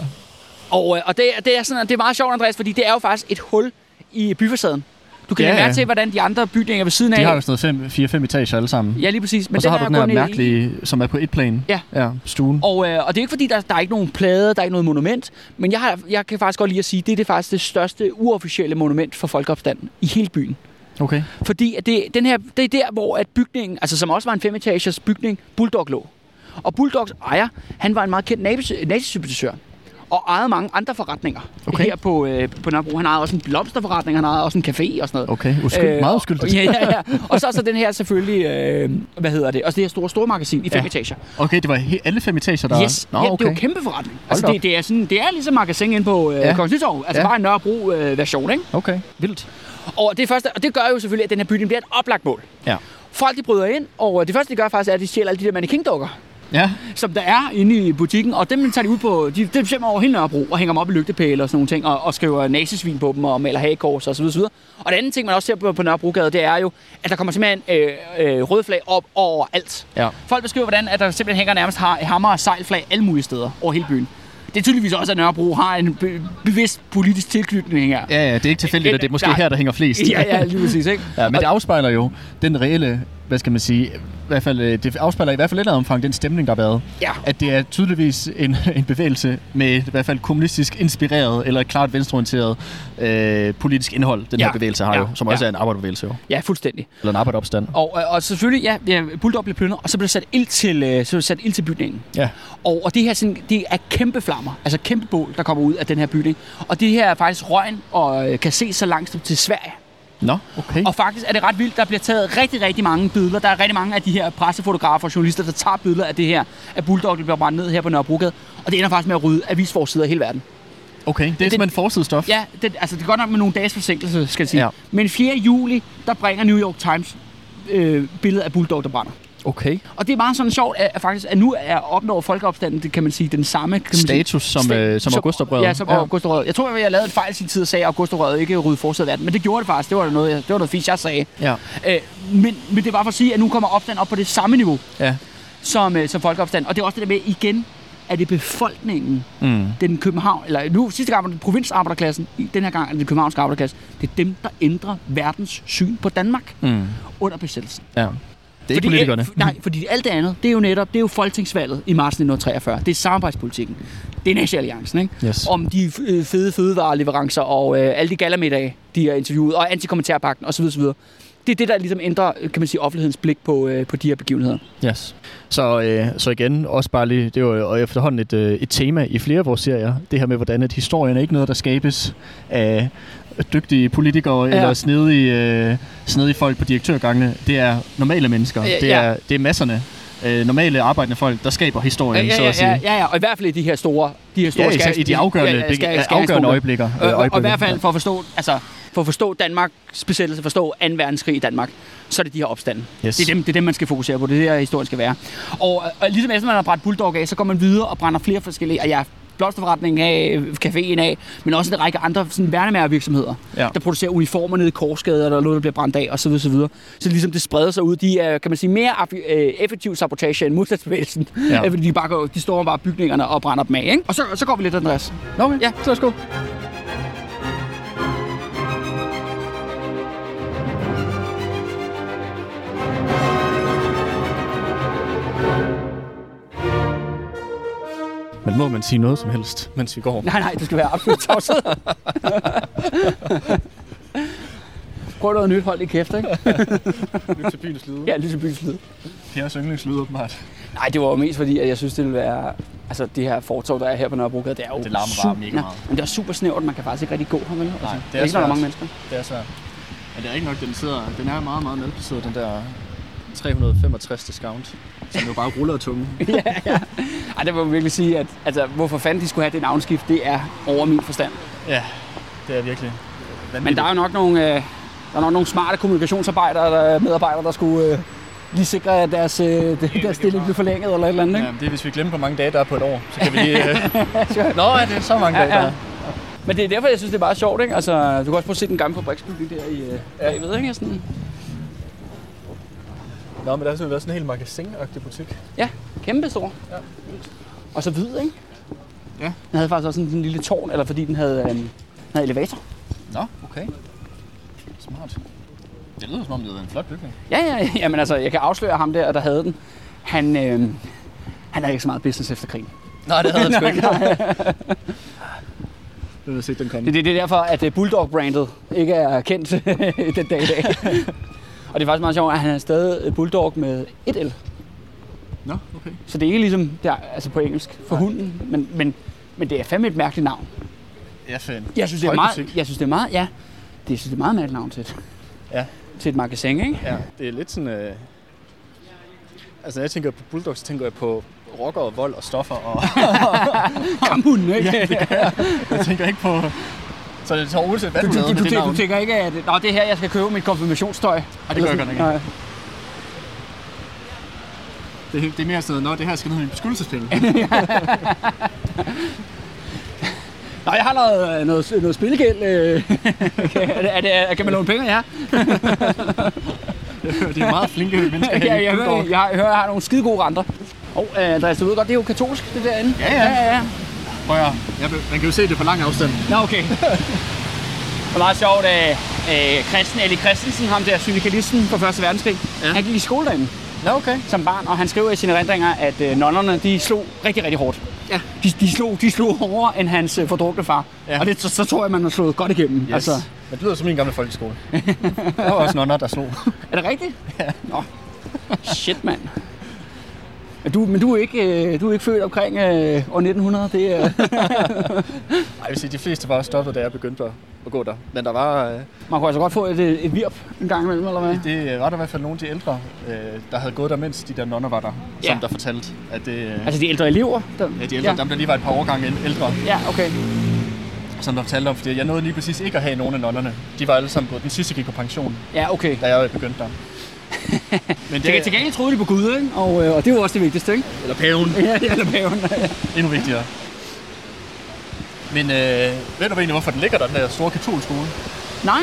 Og, øh, og det, det, er sådan, det er meget sjovt, Andreas, fordi det er jo faktisk et hul i byfacaden. Du kan Ja, mærke til, hvordan de andre bygninger ved siden af... De har jo sådan noget 4-5 etager alle sammen. Ja, lige præcis. Men og så har du den her kun i- mærkelige, som er på et plan. Ja. Ja, stuen. Og, øh, og det er ikke fordi, der, der er ikke nogen plade, der er ikke noget monument, men jeg, har, jeg kan faktisk godt lide at sige, det er det faktisk det største uofficielle monument for folkeopstanden i hele byen. Okay. Fordi at det, den her, det er der, hvor at bygningen, altså som også var en femetagers bygning, Bulldog lå. Og Bulldogs ejer, han var en meget kendt nazi- nazisympatisør og ejede mange andre forretninger Okay. her på, øh, på Nørrebro. Han ejede også en blomsterforretning, han ejede også en café og sådan noget. Okay, Uskyld, øh, meget uskyldigt. Ja, ja, ja. Og så er så den her selvfølgelig, øh, hvad hedder det, også det her store, store magasin i fem Ja. etager. Okay, det var he- alle fem etager, der... Yes, Nå, ja, det er jo kæmpe forretning. Hold Altså, det, det, er sådan, det er ligesom magasin inde på øh, Ja. Kongens Nytorv. Altså Ja. bare en Nørrebro øh, version, ikke? Okay, vildt. Og det, første, og det gør jo selvfølgelig, at den her bygning bliver et oplagt mål. Ja. Folk de bryder ind, og det første de gør faktisk er, at de stjæler alle de der mannequin-dukker, Ja, som der er inde i butikken, og dem tager de ud på, de, dem simpelthen over hele Nørrebro og hænger dem op i lygtepæle og sådan nogle ting, og, og skriver nazisvin på dem og maler hagekors og så videre, så videre. Og den anden ting, man også ser på, på Nørrebrogade, det er jo, at der kommer simpelthen øh, øh, røde flag op over alt. ja. Folk beskriver, hvordan at der simpelthen hænger nærmest har, hammer og sejlflag alle mulige steder over hele byen. Det er tydeligvis også, at Nørrebro har en be- bevidst politisk tilknytning her. Ja, ja, det er ikke tilfældigt, at det er måske Nej. her, der hænger flest. Ja, ja, lige præcis, ikke? Ja, men det afspejler jo den reelle, hvad skal man sige, i hvert fald, øh, det afspejler i hvert fald lidt af omfang den stemning, der har været. Ja. At det er tydeligvis en, en bevægelse med i hvert fald kommunistisk inspireret, eller klart venstreorienteret øh, politisk indhold, den Ja. her bevægelse har Ja. jo, som også Ja. er en arbejderbevægelse jo. Ja, fuldstændig. Eller en arbejderopstand. Og, og, selvfølgelig, ja, ja Bulldog blev plyndret, og så blev sat ild til, øh, så blev sat ild til bygningen. Ja. Og, og det her sådan, det er kæmpe flammer, altså kæmpe bål, der kommer ud af den her bygning. Og det her er faktisk røgen, og øh, kan se så langt som til Sverige. Nå, okay. Og faktisk er det ret vildt, der bliver taget rigtig, rigtig mange billeder. Der er rigtig mange af de her pressefotografer og journalister, der tager billeder af det her, af Bulldog, der bliver brændt ned her på Nørrebrogade. Og det ender faktisk med at rydde avisforsider i hele verden. Okay, det er det- simpelthen forsidestof. Ja, det, altså det er godt nok med nogle dages forsinkelse, skal jeg sige. Ja. Men 4. juli, der bringer New York Times øh, billedet af Bulldog, der brænder. Okay. Og det er meget sådan sjovt, at, at faktisk at nu er opnået folkeopstanden, det kan man sige, den samme kan man sige, Status som, sta- øh, som augustoprøret. Ja, som ja. augustoprøret. Jeg tror, at jeg lavede en fejl i sin tid og sagde, at augustoprøret ikke rydde forsædet verden, men det gjorde det faktisk. Det var noget, det var noget fisk, jeg sagde. Ja. Øh, men, men det er bare for at sige, at nu kommer opstanden op på det samme niveau Ja. som, øh, som folkeopstand. Og det er også det der med, igen, at det er befolkningen, Mm. den København, eller nu sidste gang var det provinsarbejderklassen, i den her gang er det den københavnske arbejderklasse. Det er dem, der ændrer verdens syn på Danmark Mm. under besættelsen. Ja. Er ikke politikerne. Alt, nej, fordi alt det andet, det er jo netop, det er jo folketingsvalget i marts 1943. Det er samarbejdspolitikken. Det er Nationalliancen, ikke? Yes. Om de øh, fede fødevareleverancer og øh, alle de gallermiddage, de har interviewet, og antikommentarpakten osv. osv. Det er det, der ligesom ændrer, kan man sige, offentlighedens blik på, øh, på de her begivenheder. Yes. Så, øh, så igen, også bare lige, det er jo og efterhånden et, øh, et tema i flere af vores serier, det her med, hvordan at historien er ikke noget, der skabes af dygtige politikere ja. eller snedige, øh, snedige folk på direktørgangene. Det er normale mennesker. Ja, det, ja. er, det er masserne. Øh, normale arbejdende folk, der skaber historien, ja, så ja, at sige. ja, ja, ja, og i hvert fald i de her store, de her store Ja, skærs- i de afgørende, ja, ja, skær- ja, afgørende øjeblikker. Øh, øh, og, og i øjeblikker. hvert fald for at forstå, altså, for at forstå Danmarks besættelse, forstå 2. verdenskrig i Danmark, så er det de her opstande. Yes. Det, er dem, det er dem, man skal fokusere på. Det er det, historien skal være. Og, og ligesom efter man har brændt Bulldog af, så går man videre og brænder flere forskellige, og ja, blomsterforretningen af, caféen af, men også en række andre sådan, værnemærvirksomheder, Ja. der producerer uniformer nede i Korsgade, og der er noget, der bliver brændt af, osv. osv. Så det ligesom det spreder sig ud. De er, kan man sige, mere øh, effektiv sabotage end modstandsbevægelsen. Ja. Fordi de, bare går, de står bare bygningerne og brænder dem af. Ikke? Og så, så går vi lidt, Andreas. Okay, Ja. så værsgo. Men må man sige noget som helst, mens vi går? Nej, nej, det skal være absolut tavshed. Prøv noget nyt, hold i kæft, ikke? Lyt til byens lyde. Ja, lige til byens lyd. Pers yndlingslyd, åbenbart. Nej, det var jo mest fordi, at jeg synes, det ville være... Altså, det her fortov, der er her på Nørrebrogade, det er jo... Det larmer bare mega meget. Men det er super snævert, man kan faktisk ikke rigtig gå her, vel? Altså, det er der er ikke, når der er svært. mange mennesker. Det er svært. Men det er ikke nok, den sidder... Den er meget, meget malplaceret, den der 365 discount, som jo bare ruller tunge. Ej, det må man virkelig sige, at altså, hvorfor fanden de skulle have det navnskift, det er over min forstand. Ja, det er virkelig. Men der er jo nok nogle, øh, der er nok nogle smarte kommunikationsarbejdere, der, medarbejdere, der skulle øh, lige sikre, at deres, øh, deres stilling blev forlænget eller et eller andet. Ja, Ikke? det er, hvis vi glemmer, hvor mange dage der er på et år, så kan vi lige... Øh... Nå, ja, det er så mange dage, Ja, der ja. er. Men det er derfor, jeg synes, det er bare sjovt. Ikke? Altså, du kan også prøve at se den gamle fabriksbygning der i øh, bagved. Ikke? Sådan, Nå, men der har simpelthen været sådan en helt magasin-agtig butik. ja, kæmpe stor. Ja. Og så hvid, ikke? Ja. Den havde faktisk også sådan en lille tårn, eller fordi den havde, øh, den havde elevator. Nå, okay. Smart. Det lyder som om, det er en flot bygning. Ja, ja, ja, men altså, jeg kan afsløre ham der, der havde den. Han, øh, han havde ikke så meget business efter krigen. Nej, det havde han sgu ikke. Det har set den komme. Det, det, det er derfor, at øh, Bulldog-brandet ikke er kendt den dag i dag. Og det er faktisk meget sjovt, at han er stadig Bulldog med et L. Nå, okay. Så det er ikke ligesom det er, altså på engelsk for Nej. hunden, men, men, men det er fandme et mærkeligt navn. Ja, fanden. Jeg synes, det er meget, jeg synes, det er meget, ja, det, jeg synes, det er meget mærkeligt navn til et, Ja. til et magasin, ikke? Ja, det er lidt sådan... Øh... Altså, når jeg tænker på Bulldog, så tænker jeg på rocker og vold og stoffer. Og Kamphunden, ikke? ja, jeg tænker ikke på... Så det tager uanset, hvad Du, du, du, du, du, du tænker ikke, at Nå, det er her, jeg skal købe mit konfirmationstøj? Ej, det gør jeg godt ikke. Nej. Det, er- det er mere sådan noget, nå, det her skal ned i min beskyttelsespenge. Nå, jeg har noget, noget, noget spillegæld. øh. er det, er det, kan man låne penge her? det er meget flinke mennesker her Ja, jeg, hører, jeg, jeg hører, jeg har nogle skide gode renter. Og uh, Andreas, du ved godt, det er jo katolsk, det derinde. Ja, ja. ja, ja. Prøv at, ja, man kan jo se det på lang afstand. Nå, okay. Det var meget sjovt, at uh, Christian Eli Christensen, ham der syndikalisten fra 1. verdenskrig, Ja. ja. han gik i skole derinde Nå, okay. som barn, og han skriver i sine erindringer, at uh, nonnerne, de slog rigtig, rigtig hårdt. Ja. De, de, slog, de slog hårdere end hans uh, fordrukne far. Ja. Og det, så, så tror jeg, man har slået godt igennem. Yes. Altså, Men det lyder som min gamle folkeskole. der var også nonner, der slog. er det rigtigt? Ja. Nå. Shit, mand. Du, men du er ikke, øh, du er ikke født omkring øh, år 1900, det er... Ej, jeg vil sige, de fleste var stoppet, da jeg begyndte at, at gå der. Men der var, øh, Man kunne altså godt få et, øh, et virp en gang imellem, eller hvad? det var der i hvert fald nogle af de ældre, øh, der havde gået der, mens de der nonner var der, Ja. som der fortalte, at det, øh, Altså de ældre elever? Der, ja, de ældre, ja. dem der lige var et par årgange ældre, Ja, okay. som der fortalte om, fordi jeg nåede lige præcis ikke at have nogen af nonnerne. De var alle sammen gået, den sidste gik på pension, Ja, okay. da jeg begyndte der. Men Til, til gengæld troede de på Gud, ikke? Og, øh, og det var også det vigtigste, ikke? eller paven, Ja, ja, eller paven. endnu vigtigere. Men øh, ved du egentlig, hvorfor den ligger der, den der store katolskole? Nej.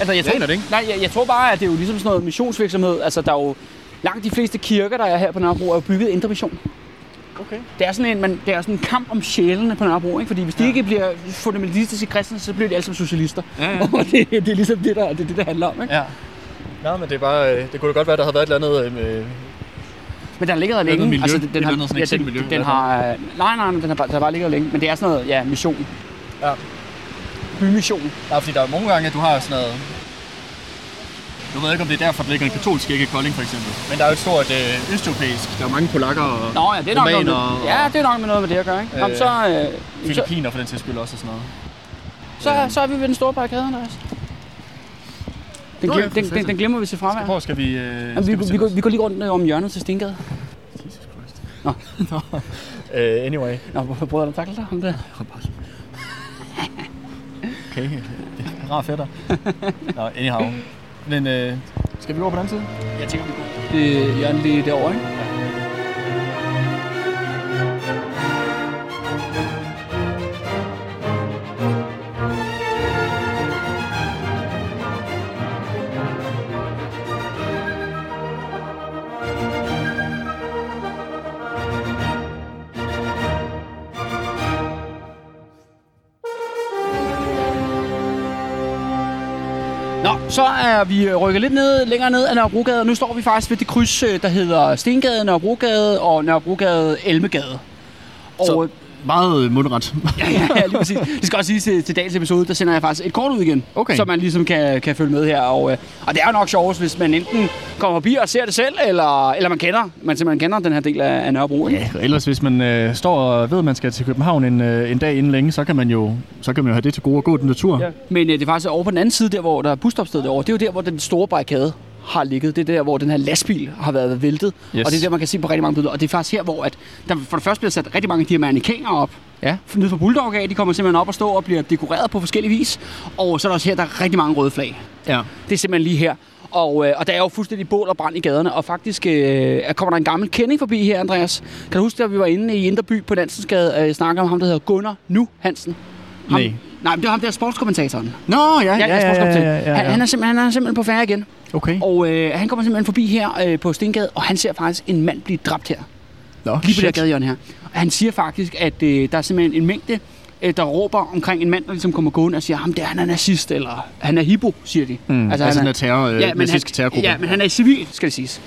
Altså, jeg tror, det ikke. Nej, jeg, jeg tror bare, at det er jo ligesom sådan noget missionsvirksomhed. Altså, der er jo langt de fleste kirker, der er her på Nørrebro, er jo bygget indre mission. Okay. Det er sådan en, man, det er sådan en kamp om sjælene på Nørrebro, ikke? Fordi hvis de Ja. ikke bliver fundamentalistiske kristne, så bliver de alle sammen socialister. Ja, ja. Og det, det er ligesom det, der, det, det, der handler om, ikke? Ja. Nå, men det er bare, øh, det kunne da godt være, der havde været et eller andet øh, med, Men den ligger der Noget længe. miljø. Altså, den, eller har, andet sådan ja, den, i den har... øh, Nej, nej, men den har, bare- den har bare ligget der længe. Men det er sådan noget, ja, mission. Ja. Bymission. Nej, fordi der er mange gange, at du har sådan noget... Du ved ikke, om det er derfor, der ligger en katolsk kirke i Kolding, for eksempel. Men der er jo et stort øh, østeuropæisk. Der er mange polakker og Nå ja, det er nok noget med, ja, det er nok med noget med det at gøre, ikke? Jamen, Øh, så, øh, filippiner for den sags skyld også og sådan noget. så, så er vi ved den store barrikade, Andreas. Den, Nå glem, ja, den, den, den glemmer vi til fravær. hvor skal vi... Øh, Jamen, vi, skal vi, sætte går, os? vi går lige rundt øh, om hjørnet til Stengade. Jesus Christ. Nå. uh, anyway. Nå, prøver du at takle dig om det? Okay, det er rar fætter. Nå, anyhow. Men øh, skal vi gå på den anden side? Jeg tænker, vi går. Det er hjørnet lige derovre, ikke? Nå, så er vi rykket lidt ned, længere ned af Nørrebrogade. Nu står vi faktisk ved det kryds, øh, der hedder Stengade, Nørrebrogade og Nørrebrogade Elmegade. Og Så- Meget mundret. ja, ja, ja, lige præcis. Det skal også sige til, til dagens episode, der sender jeg faktisk et kort ud igen. Okay. Så man ligesom kan, kan følge med her. Og, øh, og det er jo nok sjovest, hvis man enten kommer forbi og ser det selv, eller, eller man kender, man simpelthen kender den her del af, af Nørrebro. Ikke? Ja, ellers hvis man øh, står og ved, at man skal til København en, øh, en dag inden længe, så kan man jo så kan man jo have det til gode at gå den der tur. Ja. Men øh, det er faktisk over på den anden side, der hvor der er busstopsted derovre. Det er jo der, hvor den store barrikade har ligget. Det er der, hvor den her lastbil har været væltet. Yes. Og det er der, man kan se på rigtig mange billeder. Og det er faktisk her, hvor at der for det første bliver sat rigtig mange af de her mannequiner op. Ja. Nede fra Bulldog af, de kommer simpelthen op og stå og bliver dekoreret på forskellige vis. Og så er der også her, der er rigtig mange røde flag. Ja. Det er simpelthen lige her. Og, øh, og der er jo fuldstændig bål og brand i gaderne, og faktisk øh, kommer der en gammel kending forbi her, Andreas. Kan du huske, da vi var inde i Inderby på Dansensgade og øh, snakkede om ham, der hedder Gunnar Nu Hansen? Ham, Nej. Nej, men det var ham der sportskommentatoren. Nå, ja, ja, ja, ja, sportskommentator. ja, ja, Han, ja. han, er simpelthen, han er simpelthen på færre igen. Okay. Og øh, han kommer simpelthen forbi her øh, på Stengade, og han ser faktisk en mand blive dræbt her. Nå, Lige på det her shit. gadehjørne her. Og han siger faktisk, at øh, der er simpelthen en mængde, øh, der råber omkring en mand, der ligesom kommer gående og siger, ham der han er nazist, eller han er hippo, siger de. Mm, altså, altså han her terror, øh, Ja, men han, terrorgruppe. ja, men han er i civil, skal det siges.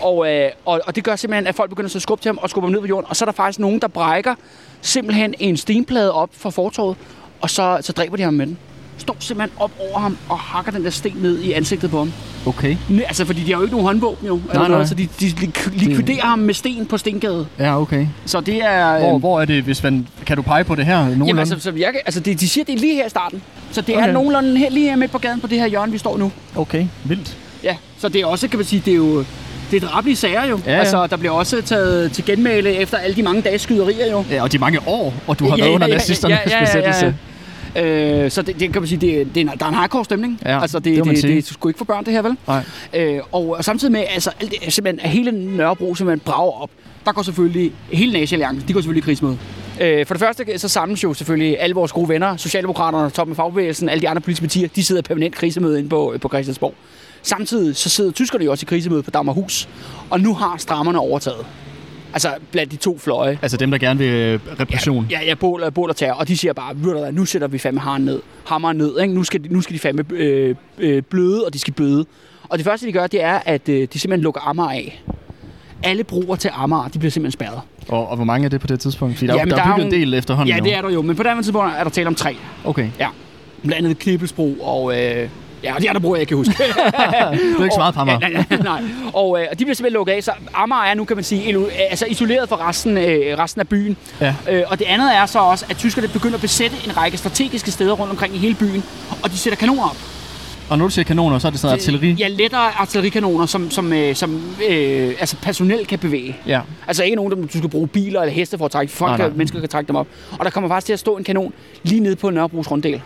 Og, øh, og, og det gør simpelthen, at folk begynder så at skubbe til ham og skubbe ham ned på jorden. Og så er der faktisk nogen, der brækker simpelthen en stenplade op fra fortorvet, og så, så dræber de ham med den. Står simpelthen op over ham og hakker den der sten ned i ansigtet på ham. Okay. Altså, fordi de har jo ikke nogen håndvåben jo. Nej, nej. Så de, de lik- likviderer ham med sten på Stengade. Ja, okay. Så det er... Hvor, øhm, hvor er det, hvis man... Kan du pege på det her nogenlunde? Jamen, altså, så jeg, kan- altså de, de siger, det er lige her i starten. Så det er Okay. nogenlunde her, lige her midt på gaden på det her hjørne, vi står nu. Okay, vildt. Ja, så det er også, kan man sige, det er jo... Det er drabelige sager jo. Ja, ja. Altså, der bliver også taget til genmæle efter alle de mange dages skyderier jo. Ja, og de mange år, og du har været under nazisternes besættelse. Øh, så det, det, kan man sige, det, det er, en- der er en hardcore stemning. Ja, altså, det, det det, det, det, er sgu ikke for børn, det her, vel? Nej. Øh, og, og samtidig med, altså, alt det, simpelthen, at hele Nørrebro simpelthen brager op. Der går selvfølgelig, hele Nazi-alliancen, de går selvfølgelig i krigsmøde. Øh, for det første så samles jo selvfølgelig alle vores gode venner, Socialdemokraterne, toppen af fagbevægelsen, alle de andre politiske partier, de sidder i permanent krisemøde inde på, på Christiansborg. Samtidig så sidder tyskerne jo også i krisemøde på Dagmarhus, og nu har strammerne overtaget. Altså blandt de to fløje. Altså dem, der gerne vil øh, repression. Ja, ja, bål, bål og terror. Og de siger bare, ved du hvad, nu sætter vi fandme haren ned. Hammeren ned, ikke? Nu skal, nu skal de fandme øh, øh, bløde, og de skal bøde. Og det første, de gør, det er, at øh, de simpelthen lukker Amager af. Alle broer til Amager, de bliver simpelthen spærret. Og, og hvor mange er det på det tidspunkt? Fordi der, Jamen, der, der er bygget en del efterhånden Ja, jo. det er der jo. Men på det andet tidspunkt er der tale om tre. Okay. Ja. Blandt andet Knibbelsbro og... Øh, ja, og de andre broer, jeg ikke kan huske. Du er ikke så meget på Amager. Ja, nej, nej, nej. Og øh, de bliver simpelthen lukket af, så Amager er nu, kan man sige, ilo- altså isoleret fra resten, øh, resten af byen. Ja. Øh, og det andet er så også, at tyskerne begynder at besætte en række strategiske steder rundt omkring i hele byen, og de sætter kanoner op. Og når du siger kanoner, så er det sådan artilleri? Ja, lettere artillerikanoner, som, som, øh, som øh, altså personel kan bevæge. Ja. Altså ikke nogen, der du skal bruge biler eller heste for at trække. Folk, nej, nej. Kan, mennesker kan trække dem op. Og der kommer faktisk til at stå en kanon lige nede på Nørrebros runddel.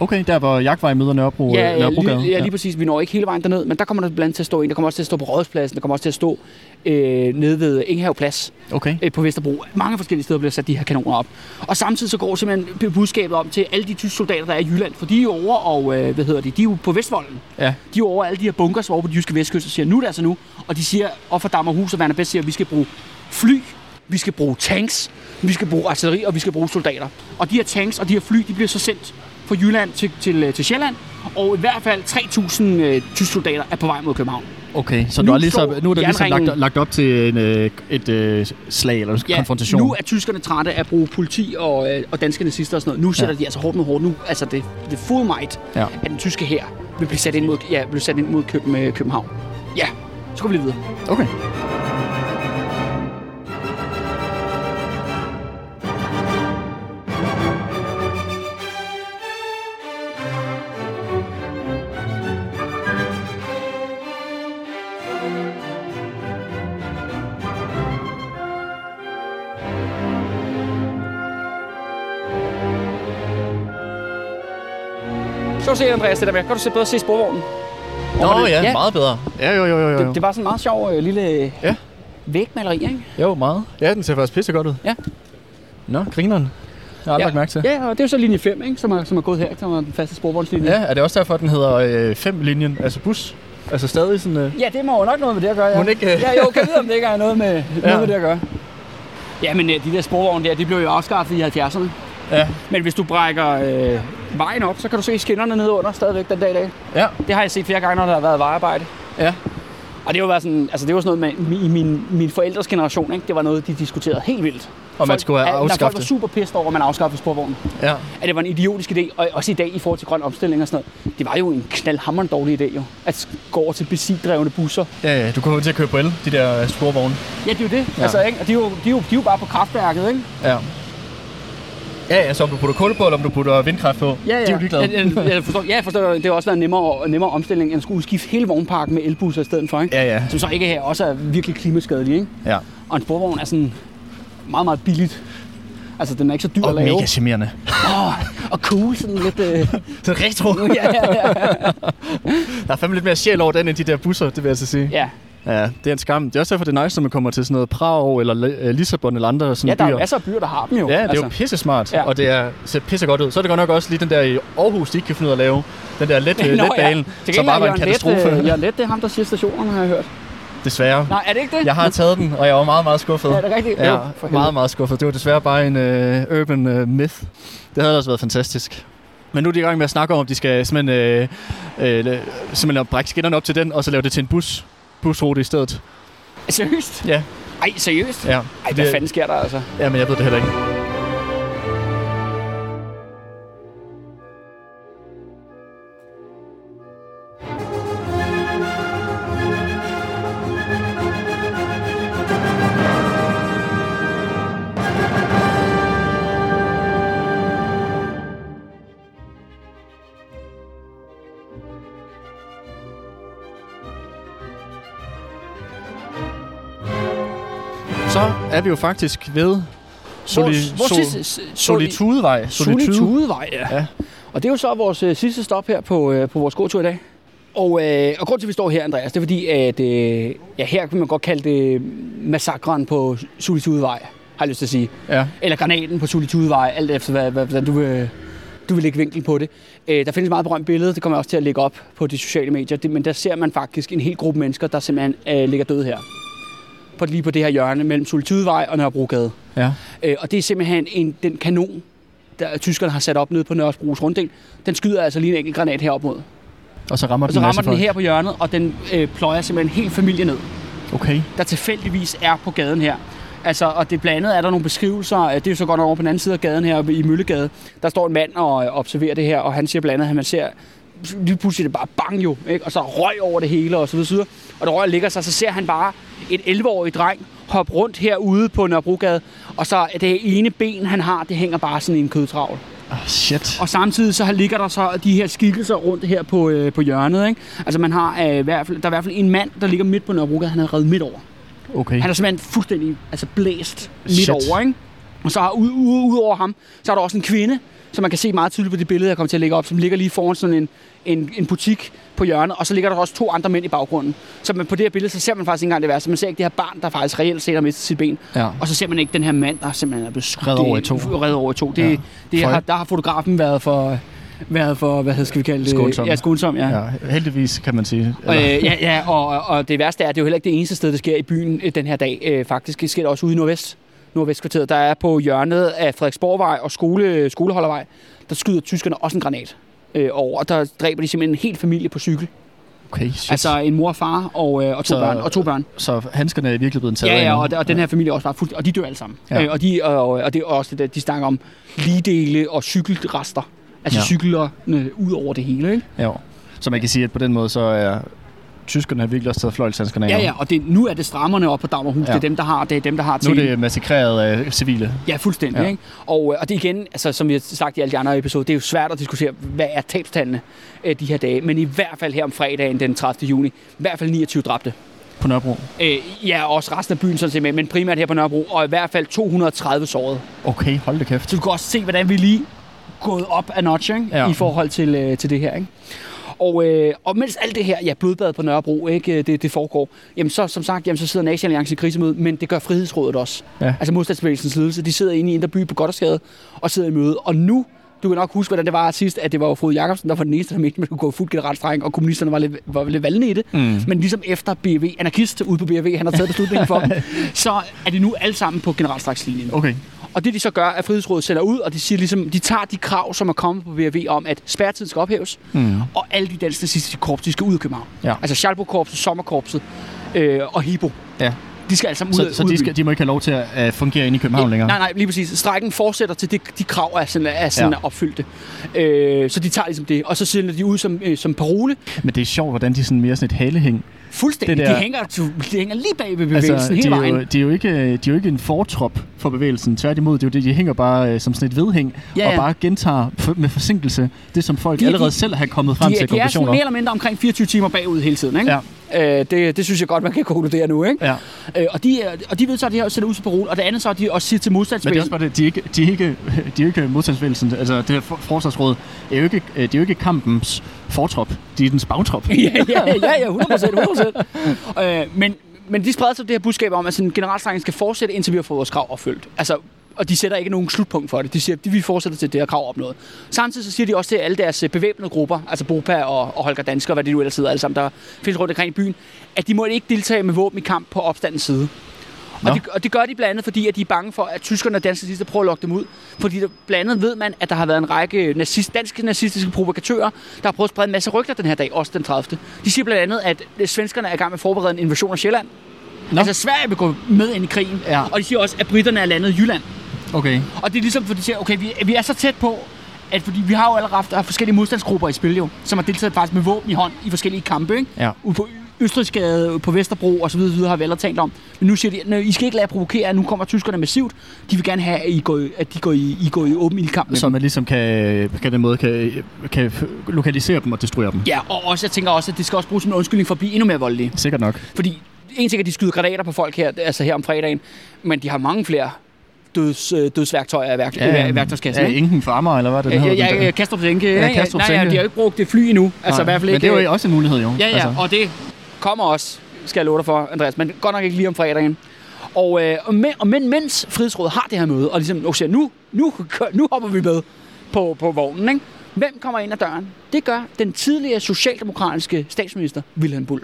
Okay, der hvor Jagtvej møder Nørrebro, Ja, øh, ja, Nørrebrogade. lige, ja, lige præcis. Vi når ikke hele vejen derned, men der kommer der blandt andet til at stå en. Der kommer også til at stå på Rådhuspladsen. Der kommer også til at stå øh, nede ved Ingenhav Plads Okay. øh, på Vesterbro. Mange forskellige steder bliver sat de her kanoner op. Og samtidig så går simpelthen budskabet om til alle de tyske soldater, der er i Jylland. For de er jo over, og øh, hvad hedder de, de er jo på Vestvolden. Ja. De er jo over alle de her bunkers over på de jyske vestkyst og siger, nu er det altså nu. Og de siger, og for Dammerhus og Werner Best siger, at vi skal bruge fly, vi skal bruge tanks, vi skal bruge artilleri, og vi skal bruge soldater. Og de her tanks og de her fly, de bliver så sendt fra Jylland til, til, til Sjælland. Og i hvert fald 3.000 øh, tyske soldater er på vej mod København. Okay, så Nu nu, er, ligesom, står nu er der ligesom lagt, lagt op til en, øh, et øh, slag eller en konfrontation. nu er tyskerne trætte af at bruge politi og, øh, og danske nazister og sådan noget. Nu sætter Ja. de altså hårdt mod hårdt. Nu, altså det, det full might Ja. af den tyske her vil blive sat ind mod, ja, vil sat ind mod København. Ja, så går vi lige videre. Okay. Du se, Andreas, det der med. Kan du se bedre se sporvognen? Nå det- ja, meget bedre. Ja, jo, jo, jo, jo. Det, det var sådan en meget sjov øh, lille Ja. vægmaleri, ikke? Jo, meget. Ja, den ser faktisk pisse godt ud. Ja. Nå, grineren. Jeg har aldrig lagt mærke til. Ja, og det er jo så linje 5, ikke? Som, er, som er gået her, som er den faste sporvognslinje. Ja, er det også derfor, at den hedder 5-linjen, altså bus? Altså stadig sådan... Øh... Ja, det må jo nok noget med det at gøre, ja. Må ikke, øh? Ja, jo, kan vide, om det ikke er noget med, Ja. noget med det at gøre. Ja, men øh, de der sporvogne der, de blev jo afskaffet i 70'erne. Ja. Men hvis du brækker øh, vejen op, så kan du se skinnerne nede under stadigvæk den dag i dag. Ja. Det har jeg set flere gange, når der har været vejarbejde. Ja. Og det var, sådan, altså det var sådan noget med, i min, min forældres generation, ikke? det var noget, de diskuterede helt vildt. Og man skulle have Når folk afskaffet var super pissed over, at man afskaffede sporvognen. Ja. At det var en idiotisk idé, og også i dag i forhold til grøn omstilling og sådan noget. Det var jo en knaldhammerende dårlig idé jo, at gå over til benzindrevne busser. Ja, ja, du kommer til at køre på el, de der sporvogne. Ja, det er jo det. Ja. Altså, ikke? Og de er, jo, de, er jo, de er jo bare på kraftværket, ikke? Ja. Ja, altså om du putter kul på, eller om du putter vindkraft på. Ja, ja. De er jo ligeglade. Jeg, jeg, jeg forstår, ja, jeg forstår. Det har også været en nemmere, nemmere omstilling, end at skulle skifte hele vognparken med elbusser i stedet for, ikke? Ja, ja. Som så ikke her også er virkelig klimaskadelig, ikke? ja. Og en sporvogn er sådan meget, meget billigt. Altså, den er ikke så dyr Og at lave. mega charmerende. Oh, og cool, sådan lidt... Øh... Er retro. ja, ja, ja. Der er fandme lidt mere sjæl over den, end de der busser, det vil jeg så sige. ja. Ja, det er en skam. Det er også derfor, det er nice, når man kommer til sådan noget Prag eller øh, Lissabon eller andre sådan ja, der er byer. jo masser af byer, der har dem jo. Ja, det er jo altså. pisse smart, Ja. ja. og det er, ser pisse godt ud. Så er det godt nok også lige den der i Aarhus, de ikke kan finde ud af at lave. Den der let, Nå, letbane, Til som gengæld bare er var en Jørgen Let, katastrofe. øh, Jørgen Let, det er ham, der siger stationerne, har jeg hørt. Desværre. Nej, er det ikke det? Jeg har taget den, og jeg var meget, meget skuffet. Ja, er det rigtigt? Ja, for meget, meget skuffet. Det var desværre bare en uh, urban uh, myth. Det havde også været fantastisk. Men nu er de i gang med at snakke om, at de skal simpelthen, øh, øh, simpelthen brække skinnerne op til den, og så lave det til en bus, busrute i stedet. Seriøst? Ja, Ej, seriøst? ja. Ej, hvad fanden sker der altså? Ja, men jeg ved det heller ikke. Vi jo faktisk ved Soli, Vores- vores Sol- sidste- s- Solitudevej. Solitudevej, ja. Ja. Og det er jo så vores øh, sidste stop her på, øh, på vores gåtur i dag. Og, øh, og grund til, at vi står her, Andreas, det er fordi, at øh, ja, her kan man godt kalde det massakren på Solitudevej, har jeg lyst til at sige. Ja. Eller granaten på Solitudevej, alt efter, hvad, hvad, hvordan du vil, du vil lægge vinkel på det. Øh, der findes et meget berømt billede, det kommer jeg også til at lægge op på de sociale medier, det, men der ser man faktisk en hel gruppe mennesker, der simpelthen øh, ligger døde her. På, lige på det her hjørne mellem Solitudevej og Nørrebrogade. Ja. Øh, og det er simpelthen en, den kanon, der tyskerne har sat op nede på Nørrebros runddel. Den skyder altså lige en enkelt granat herop mod. Og så rammer Og den så rammer den folk. her på hjørnet, og den øh, pløjer simpelthen helt familie ned, Okay. der tilfældigvis er på gaden her. Altså, og det blandt andet er der nogle beskrivelser, øh, det er jo så godt over på den anden side af gaden her i Møllegade. Der står en mand og øh, observerer det her, og han siger blandt andet, at man ser lige pludselig er det bare bang jo, ikke? og så røg over det hele og så videre. Og det røg ligger sig, så ser han bare et 11-årig dreng hoppe rundt herude på Nørrebrogade, og så det ene ben, han har, det hænger bare sådan i en kødtravl. Oh, shit. Og samtidig så ligger der så de her skikkelser rundt her på, øh, på hjørnet. Ikke? Altså man har øh, i hvert fald, der er i hvert fald en mand, der ligger midt på Nørrebrogade, han er reddet midt over. Okay. Han er simpelthen fuldstændig altså blæst midt Shit. over. Ikke? Og så ud, ud, ud over ham, så er der også en kvinde, som man kan se meget tydeligt på det billede, jeg kommer til at lægge op, som ligger lige foran sådan en, en, en butik på hjørnet, og så ligger der også to andre mænd i baggrunden. Så man, på det her billede, så ser man faktisk ikke engang det værste. Man ser ikke det her barn, der faktisk reelt set har mistet sit ben. Ja. Og så ser man ikke den her mand, der simpelthen er blevet skudt Reddet over i to. Reddet over i to. Det, Ja. det har, der har fotografen været for, været for hvad hedder, skal vi kalde det? Skånsom. Ja, skånsom, ja. Ja, heldigvis kan man sige. Og, øh, ja, ja og, og- det værste er, at det er jo heller ikke det eneste sted, der sker i byen øh, den her dag. Øh, faktisk sker det også ude i Nordvest. Nordvestkvarteret. Der er på hjørnet af Frederiksborgvej og skole, Skoleholdervej, der skyder tyskerne også en granat øh, over. Og der dræber de simpelthen en hel familie på cykel. Okay, shit. Altså en mor og far og, øh, og, to, Så- børn, og to børn. så handskerne er virkelig blevet taget Ja, ja, og, og den her familie er også bare fuldt, og de dør alle sammen. Ja. Øh, og, de, og, og det er også det, der, de snakker om ligedele og cykelrester. Altså ja. cyklerne ud over det hele, ikke? Ja. Så man kan sige, at på den måde, så er tyskerne har virkelig også taget fløjlshandskerne af. Ja, ja, og det, nu er det strammerne op på Dagmarhus. Ja. Det er dem, der har, det er dem, der har Nu er til. det massakreret af civile. Ja, fuldstændig. Ja. Ikke? Og, øh, og det igen, altså, som vi har sagt i alle de andre episoder, det er jo svært at diskutere, hvad er tabstallene øh, de her dage. Men i hvert fald her om fredagen den 30. juni, i hvert fald 29 dræbte. På Nørrebro. Øh, ja, også resten af byen sådan set med, men primært her på Nørrebro, og i hvert fald 230 sårede. Okay, hold da kæft. Så du kan også se, hvordan vi lige gået op af notch ikke? Ja. Ja. i forhold til, øh, til det her. Ikke? Og, øh, og mens alt det her, ja, blodbad på Nørrebro, ikke, det, det foregår, jamen så, som sagt, jamen, så sidder National Alliance i krisemøde, men det gør Frihedsrådet også. Ja. Altså modstandsbevægelsens ledelse, de sidder inde i Indre By på Goddersgade og sidder i møde. Og nu, du kan nok huske, hvordan det var sidst, at det var jo Frode Jacobsen, der var den eneste, der mente, at man skulle gå fuldt generelt streng, og kommunisterne var lidt, var lidt valgende i det. Mm. Men ligesom efter BV, anarkist ude på BV, han har taget beslutningen for så er de nu alle sammen på generalstrækslinjen. Okay. Og det de så gør, er at Frihedsrådet sender ud, og de, siger ligesom, de tager de krav, som er kommet på VRV om, at spærretiden skal ophæves, Mm. og alle de danske nazistiske korps, de skal ud af København. Ja. Altså Schalburg-korpset, Sommerkorpset øh, og Hibo. Ja. De skal sammen ud, Så, så ud de, skal, de må ikke have lov til at uh, fungere inde i København længere? Nej, nej, lige præcis. Strækken fortsætter til det, de krav er sådan, er sådan Ja. ja. opfyldte. Øh, så de tager ligesom det, og så sender de ud som, øh, som parole. Men det er sjovt, hvordan de sådan mere sådan et halehæng. Fuldstændig. Det der- de, hænger, de hænger lige bag ved bevægelsen altså, de, hele er vejen. jo, de, er jo ikke, de er jo ikke en fortrop for bevægelsen. Tværtimod, det er jo det, de hænger bare øh, som sådan et vedhæng, Ja, og ja. bare gentager med forsinkelse det, som folk De er- allerede de- selv har kommet frem de, til de er sådan mere eller mindre omkring 24 timer bagud hele tiden. Ikke? Ja. Øh, det, det synes jeg godt, man kan konkludere nu. Ikke? Ja. Øh, og, de, og de ved så, at de har sendt ud til parole, og det andet så, at de også siger til Men det er også modstandsbevægelsen. bare det, de er ikke, de er ikke, de er ikke modstandsbevægelsen, altså det her for- forsvarsråd, er jo ikke, øh, det er jo ikke kampens fortrop, de er dens bagtrop. ja, ja, ja, ja, 100 100 øh, men, men de spreder så det her budskab om, at sådan, generalstrækken skal fortsætte, indtil vi har fået vores krav opfyldt. Altså, og de sætter ikke nogen slutpunkt for det. De siger, at vi fortsætter til det her krav opnået. Samtidig så siger de også til alle deres øh, bevæbnede grupper, altså Bopa og, og Holger Dansker, hvad det nu ellers hedder, alle sammen, der findes rundt omkring i byen, at de må ikke deltage med våben i kamp på opstandens side. Nå. Og det, og det gør de blandt andet, fordi at de er bange for, at tyskerne og danske nazister prøver at lokke dem ud. Fordi der, blandt andet ved man, at der har været en række nazist, danske nazistiske provokatører, der har prøvet at sprede en masse rygter den her dag, også den 30. De siger blandt andet, at øh, svenskerne er i gang med at forberede en invasion af Sjælland. Nå. Altså Sverige vil gå med ind i krigen. Ja. Og de siger også, at britterne er landet i Jylland. Okay. Og det er ligesom, fordi de siger, okay, vi, vi er så tæt på, at fordi vi har jo allerede haft, forskellige modstandsgrupper i spil jo, som har deltaget faktisk med våben i hånd i forskellige kampe, ikke? Ja. Ude på Østrigsgade, på Vesterbro og så videre, videre har vi allerede talt om. Men nu siger de, at I skal ikke lade provokere, nu kommer tyskerne massivt. De vil gerne have, at I går, at de går i, I går i åben ildkamp Så man ligesom kan, kan den måde kan, kan lokalisere dem og destruere dem. Ja, og også, jeg tænker også, at det skal også bruges som en undskyldning for at blive endnu mere voldelige. Sikkert nok. Fordi en ting er, at de skyder granater på folk her, altså her om fredagen, men de har mange flere døds, øh, dødsværktøjer i, værk, ja, i værktøjskassen. Ja, ingen farmer, eller hvad det hedder. ja, ja? Kastrup Sænke. Ja, Kastrup Nej, ja, de har ikke brugt det fly endnu. Altså i hvert fald Men ikke... det er jo også en mulighed, jo. Ja, ja, Altså, og det kommer også, skal jeg love dig for, Andreas, men godt nok ikke lige om fredagen. Og, øh, og, men, og men, mens Frihedsrådet har det her møde, og ligesom okay, nu, nu, nu hopper vi med på, på vognen, ikke? Hvem kommer ind ad døren? Det gør den tidligere socialdemokratiske statsminister, Wilhelm Bull.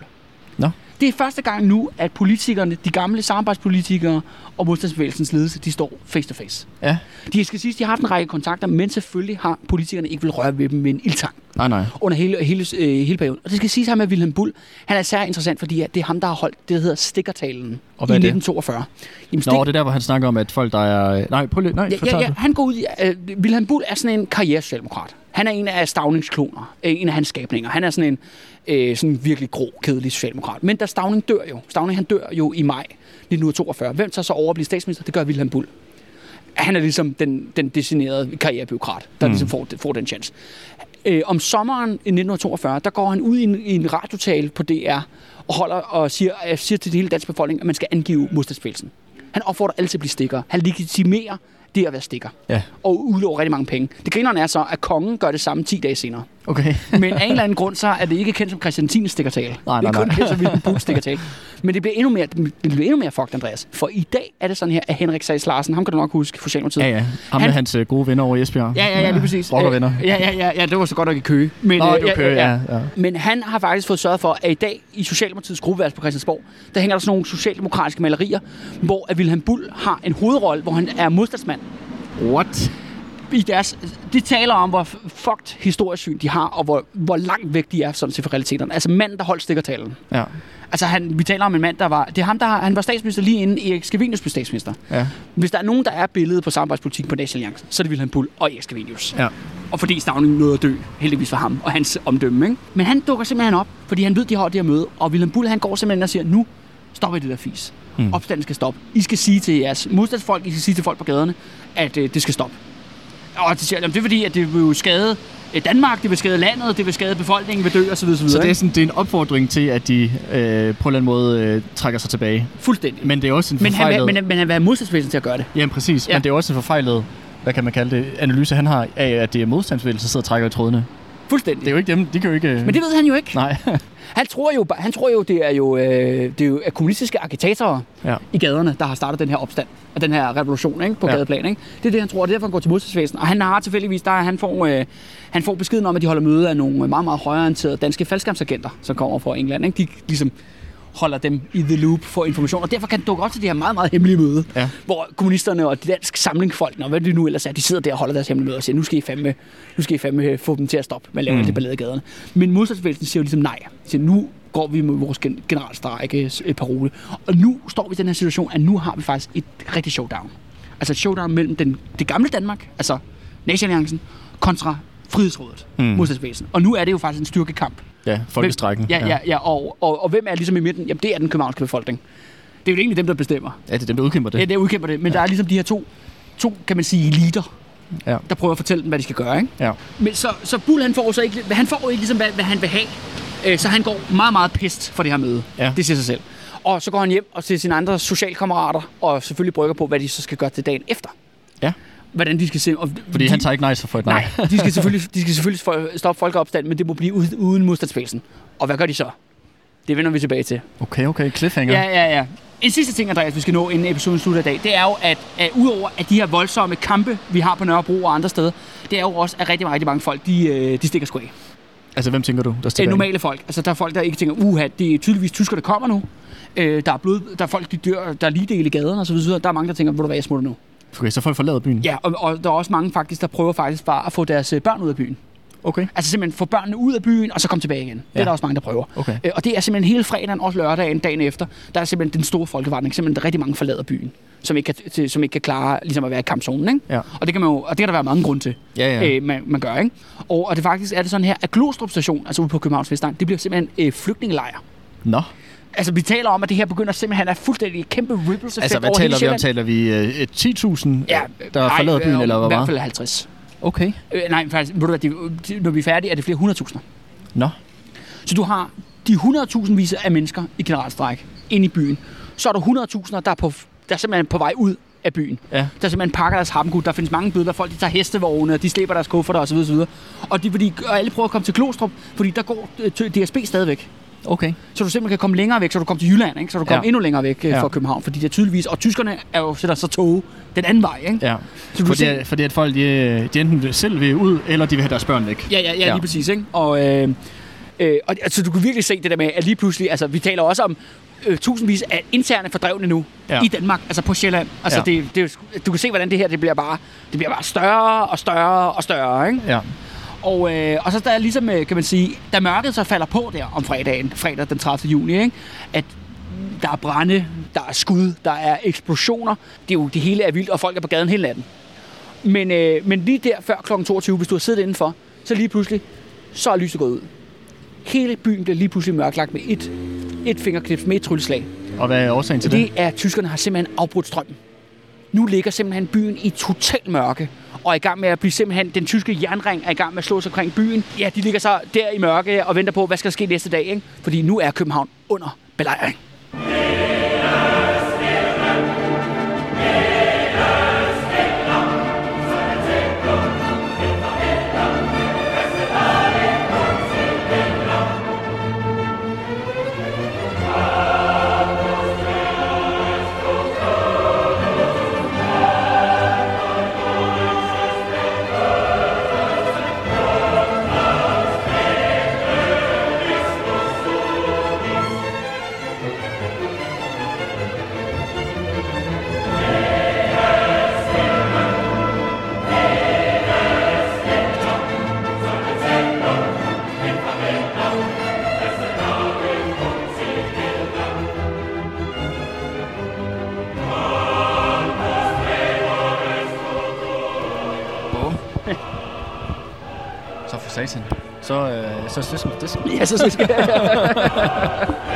Det er første gang nu, at politikerne, de gamle samarbejdspolitikere og modstandsbevægelsens ledelse, de står face to face. Ja. De skal sige, de har haft en række kontakter, men selvfølgelig har politikerne ikke vil røre ved dem med en ildtang Nej, nej. under hele, hele, øh, hele perioden. Og det skal siges her med Wilhelm Bull. Han er særlig interessant, fordi at det er ham, der har holdt det, der hedder stikkertalen Og i hvad det? 1942. Jamen, Nå, det er der, hvor han snakker om, at folk, der er... Nej, prøv lige... Nej, ja, ja, ja, han går ud i... Øh, Wilhelm Bull er sådan en karrieresocialdemokrat. Han er en af Stavnings kloner. Øh, en af hans skabninger. Han er sådan en øh, sådan virkelig grå, kedelig socialdemokrat. Men da Stavning dør jo. Stavning han dør jo i maj 1942. Hvem tager så over at blive statsminister? Det gør Wilhelm Bull. Han er ligesom den, den designerede karrierebyråkrat, der mm. ligesom får, får den chance. Øh, om sommeren i 1942, der går han ud i en, i en radiotale på DR og holder og siger, øh, siger til hele dansk befolkning, at man skal angive modstandsbevægelsen. Han opfordrer alle til at blive stikker. Han legitimerer det at være stikker. Ja, Og udlover rigtig mange penge. Det grinerne er så, at kongen gør det samme 10 dage senere. Okay. Men af en eller anden grund, så er det ikke kendt som Christian 10. stikkertale. Nej, det er nej, kun nej. kendt som Wilhelm Bulls stikkertale. Men det bliver endnu mere, det bliver endnu mere fucked, Andreas. For i dag er det sådan her, at Henrik Sass Larsen, ham kan du nok huske, for Socialdemokratiet. Ja, ja. Ham med Han- hans øh, gode venner over i Esbjerg. Ja, ja, ja, lige præcis. Rockervenner. Ja, ja, ja, ja, det var så godt nok i køge. Men, Nå, øh, du kører, ja, ja. Men han har faktisk fået sørget for, at i dag i Socialdemokratiets gruppeværelse på Christiansborg, der hænger der sådan nogle socialdemokratiske malerier, hvor at Wilhelm Bull har en hovedrolle, hvor han er modstandsmand. What? I deres, de taler om, hvor fucked historisk syn de har, og hvor, hvor langt væk de er sådan til for realiteterne. Altså manden, der holdt stikkertalen. Ja, Altså han, vi taler om en mand, der var... Det er ham, der han var statsminister lige inden Erik Scavenius blev statsminister. ja. Hvis der er nogen, der er billedet på samarbejdspolitik på National Alliance, så er det Wilhelm Bull og Erik Scavenius. Ja. Og fordi Stavning nåede at dø, heldigvis for ham og hans omdømme. Ikke? Men han dukker simpelthen op, fordi han ved, de har det her møde. Og Wilhelm Bull, han går simpelthen og siger, nu stopper I det der fis. Mm. Opstanden skal stoppe. I skal sige til jeres modstandsfolk, I skal sige til folk på gaderne, at øh, det skal stoppe. Og de siger, jamen, det er fordi, at det vil jo skade øh, Danmark, det vil skade landet, det vil skade befolkningen, vil dø osv. osv. Så det er, sådan, det er en opfordring til, at de øh, på en eller anden måde øh, trækker sig tilbage. Fuldstændig. Men det er også en Men han, forfejlet... vil, men, men han vil have modstandsbevægelsen til at gøre det. Jamen præcis, ja. men det er også en forfejlet, hvad kan man kalde det, analyse, han har af, at det er modstandsbevægelsen, der sidder og trækker i trådene. Fuldstændig. Det er jo ikke dem, de kan jo ikke... Men det ved han jo ikke. Nej. Han tror jo, han tror jo, det er jo, øh, det er jo er kommunistiske agitatorer ja. i gaderne, der har startet den her opstand og den her revolution ikke, på ja. Gadeplan. Ikke? Det er det, han tror, og det er derfor, han går til modstandsvæsen. Og han har tilfældigvis, der, er- han, får, øh, han får beskeden om, at de holder møde af nogle meget, meget højreorienterede danske faldskærmsagenter, som kommer fra England. Ikke? De ligesom holder dem i the loop for information, og derfor kan han dukke op til det her meget, meget hemmelige møde, Ja. hvor kommunisterne og de danske samlingsfolkene, og hvad det nu ellers er, de sidder der og holder deres hemmelige møde og siger, nu skal I fandme, nu skal I fandme få dem til at stoppe med at lave mm. Det ballade i gaderne. Men modstandsbevægelsen siger jo ligesom nej. De siger, nu går vi med vores gen- generalstrække øh, parole. Og nu står vi i den her situation, at nu har vi faktisk et rigtig showdown. Altså et showdown mellem den, det gamle Danmark, altså Nationalliancen, kontra Frihedsrådet, mm. modstandsbevægelsen. Og nu er det jo faktisk en styrkekamp. Ja, folkestrækken. Ja, ja, ja. Og, og, og hvem er ligesom i midten? Jamen, det er den københavnske befolkning. Det er jo egentlig dem, der bestemmer. Ja, det er dem, der udkæmper det. Ja, det udkæmper det. Men ja. der er ligesom de her to, to, kan man sige, eliter, Ja. der prøver at fortælle dem, hvad de skal gøre. Ikke? Ja. Men så, så Bull, han får så ikke, han får ikke ligesom, hvad, hvad han vil have. Øh, Så han går meget, meget pist for det her møde. Ja. Det siger sig selv. Og så går han hjem og til sine andre socialkammerater, og selvfølgelig brygger på, hvad de så skal gøre til dagen efter. Ja. Hvordan de skal se... Og Fordi de, han tager ikke nej så for et nej. Nej, de skal selvfølgelig, de skal selvfølgelig stoppe folkeopstand, men det må blive uden, uden modstandsbevægelsen. Og hvad gør de så? Det vender vi tilbage til. Okay, okay. Cliffhanger. Ja, ja, ja. En sidste ting, Andreas, vi skal nå, inden episoden slutter i dag, det er jo, at, at udover at de her voldsomme kampe, vi har på Nørrebro og andre steder, det er jo også, at rigtig, rigtig mange folk, de, øh, de stikker sgu af. Altså, hvem tænker du, der Det er stikker normale folk. Altså, der er folk, der ikke tænker, uha, det er tydeligvis tysker, der kommer nu. Øh, der er blod, der er folk, de dør, der er lige del i gaden og så videre. Der er mange, der tænker, hvor du hvad, jeg smutter nu. Okay, så folk forlader byen? Ja, og, og, der er også mange faktisk, der prøver faktisk bare at få deres øh, børn ud af byen. Okay. Altså simpelthen få børnene ud af byen, og så komme tilbage igen. Det Ja. er der også mange, der prøver. Okay. Øh, og det er simpelthen hele fredagen, også lørdagen, dagen efter, der er simpelthen den store folkevandring. Simpelthen, der rigtig mange forlader byen, som ikke kan, til, som ikke kan klare ligesom at være i kampzonen. Ikke? Ja. Og det kan man jo, og det kan der være mange grunde til, Ja, ja. øh, man, man gør. Ikke? Og, og det faktisk er det sådan her, at Glostrup station, altså ude på Københavns Vestegn, det bliver simpelthen øh, flygtningelejr. Nå. Altså, vi taler om, at det her begynder simpelthen at fuldstændig kæmpe ripples effekt Altså, hvad taler vi om? Taler vi øh, et 10.000, Ja, der nej, forlader byen, øh, eller hvad I hvert fald 50. Okay. Øh, nej, faktisk, ved du hvad, det, det, når vi er færdige, er det flere hundredtusinder. Nå. Så du har de 100.000 vis af mennesker i generalstræk ind i byen. Så er der 100.000, der er, på, der er simpelthen på vej ud af byen. Ja. Der simpelthen pakker deres harpengud. Der findes mange billeder. Folk de tager hestevogne, og de slæber deres kufferter osv. osv. Og, de, fordi, og alle prøver at komme til Klostrup, fordi der går øh, DSB stadigvæk. Okay. Så du simpelthen kan komme længere væk, så du kommer til Jylland, ikke? så du kommer Ja. endnu længere væk øh, Ja. fra København. Fordi det er tydeligvis, og tyskerne er jo sætter så tog den anden vej. Ikke? Ja. Så du Fordi, ser- fordi at folk, de, de enten selv vil ud, eller de vil have deres børn væk. Ja, ja, ja, Ja. lige præcis. Ikke? Og, øh, øh, og altså, du kan virkelig se det der med, at lige pludselig, altså vi taler også om øh, tusindvis af interne fordrevne nu Ja. i Danmark, altså på Sjælland. Altså Ja. det, det, du kan se, hvordan det her det bliver bare, det bliver bare større og større og større. Ikke? Ja. Og, øh, og så der er ligesom, øh, kan man sige, da mørket så falder på der om fredagen, fredag den 30. juni, ikke? at der er brænde, der er skud, der er eksplosioner. Det er jo det hele er vildt, og folk er på gaden hele natten. Men, øh, men lige der før kl. 22, hvis du har siddet indenfor, så lige pludselig, så er lyset gået ud. Hele byen bliver lige pludselig mørklagt med et, et fingerknips, med et trylleslag. Og hvad er årsagen til det? Det er, at tyskerne har simpelthen afbrudt strømmen. Nu ligger simpelthen byen i total mørke, og er i gang med at blive simpelthen, den tyske jernring er i gang med at slå sig omkring byen. Ja, de ligger så der i mørke og venter på, hvad skal der ske næste dag, ikke? Fordi nu er København under belejring. Så, er det det. Ja, så skal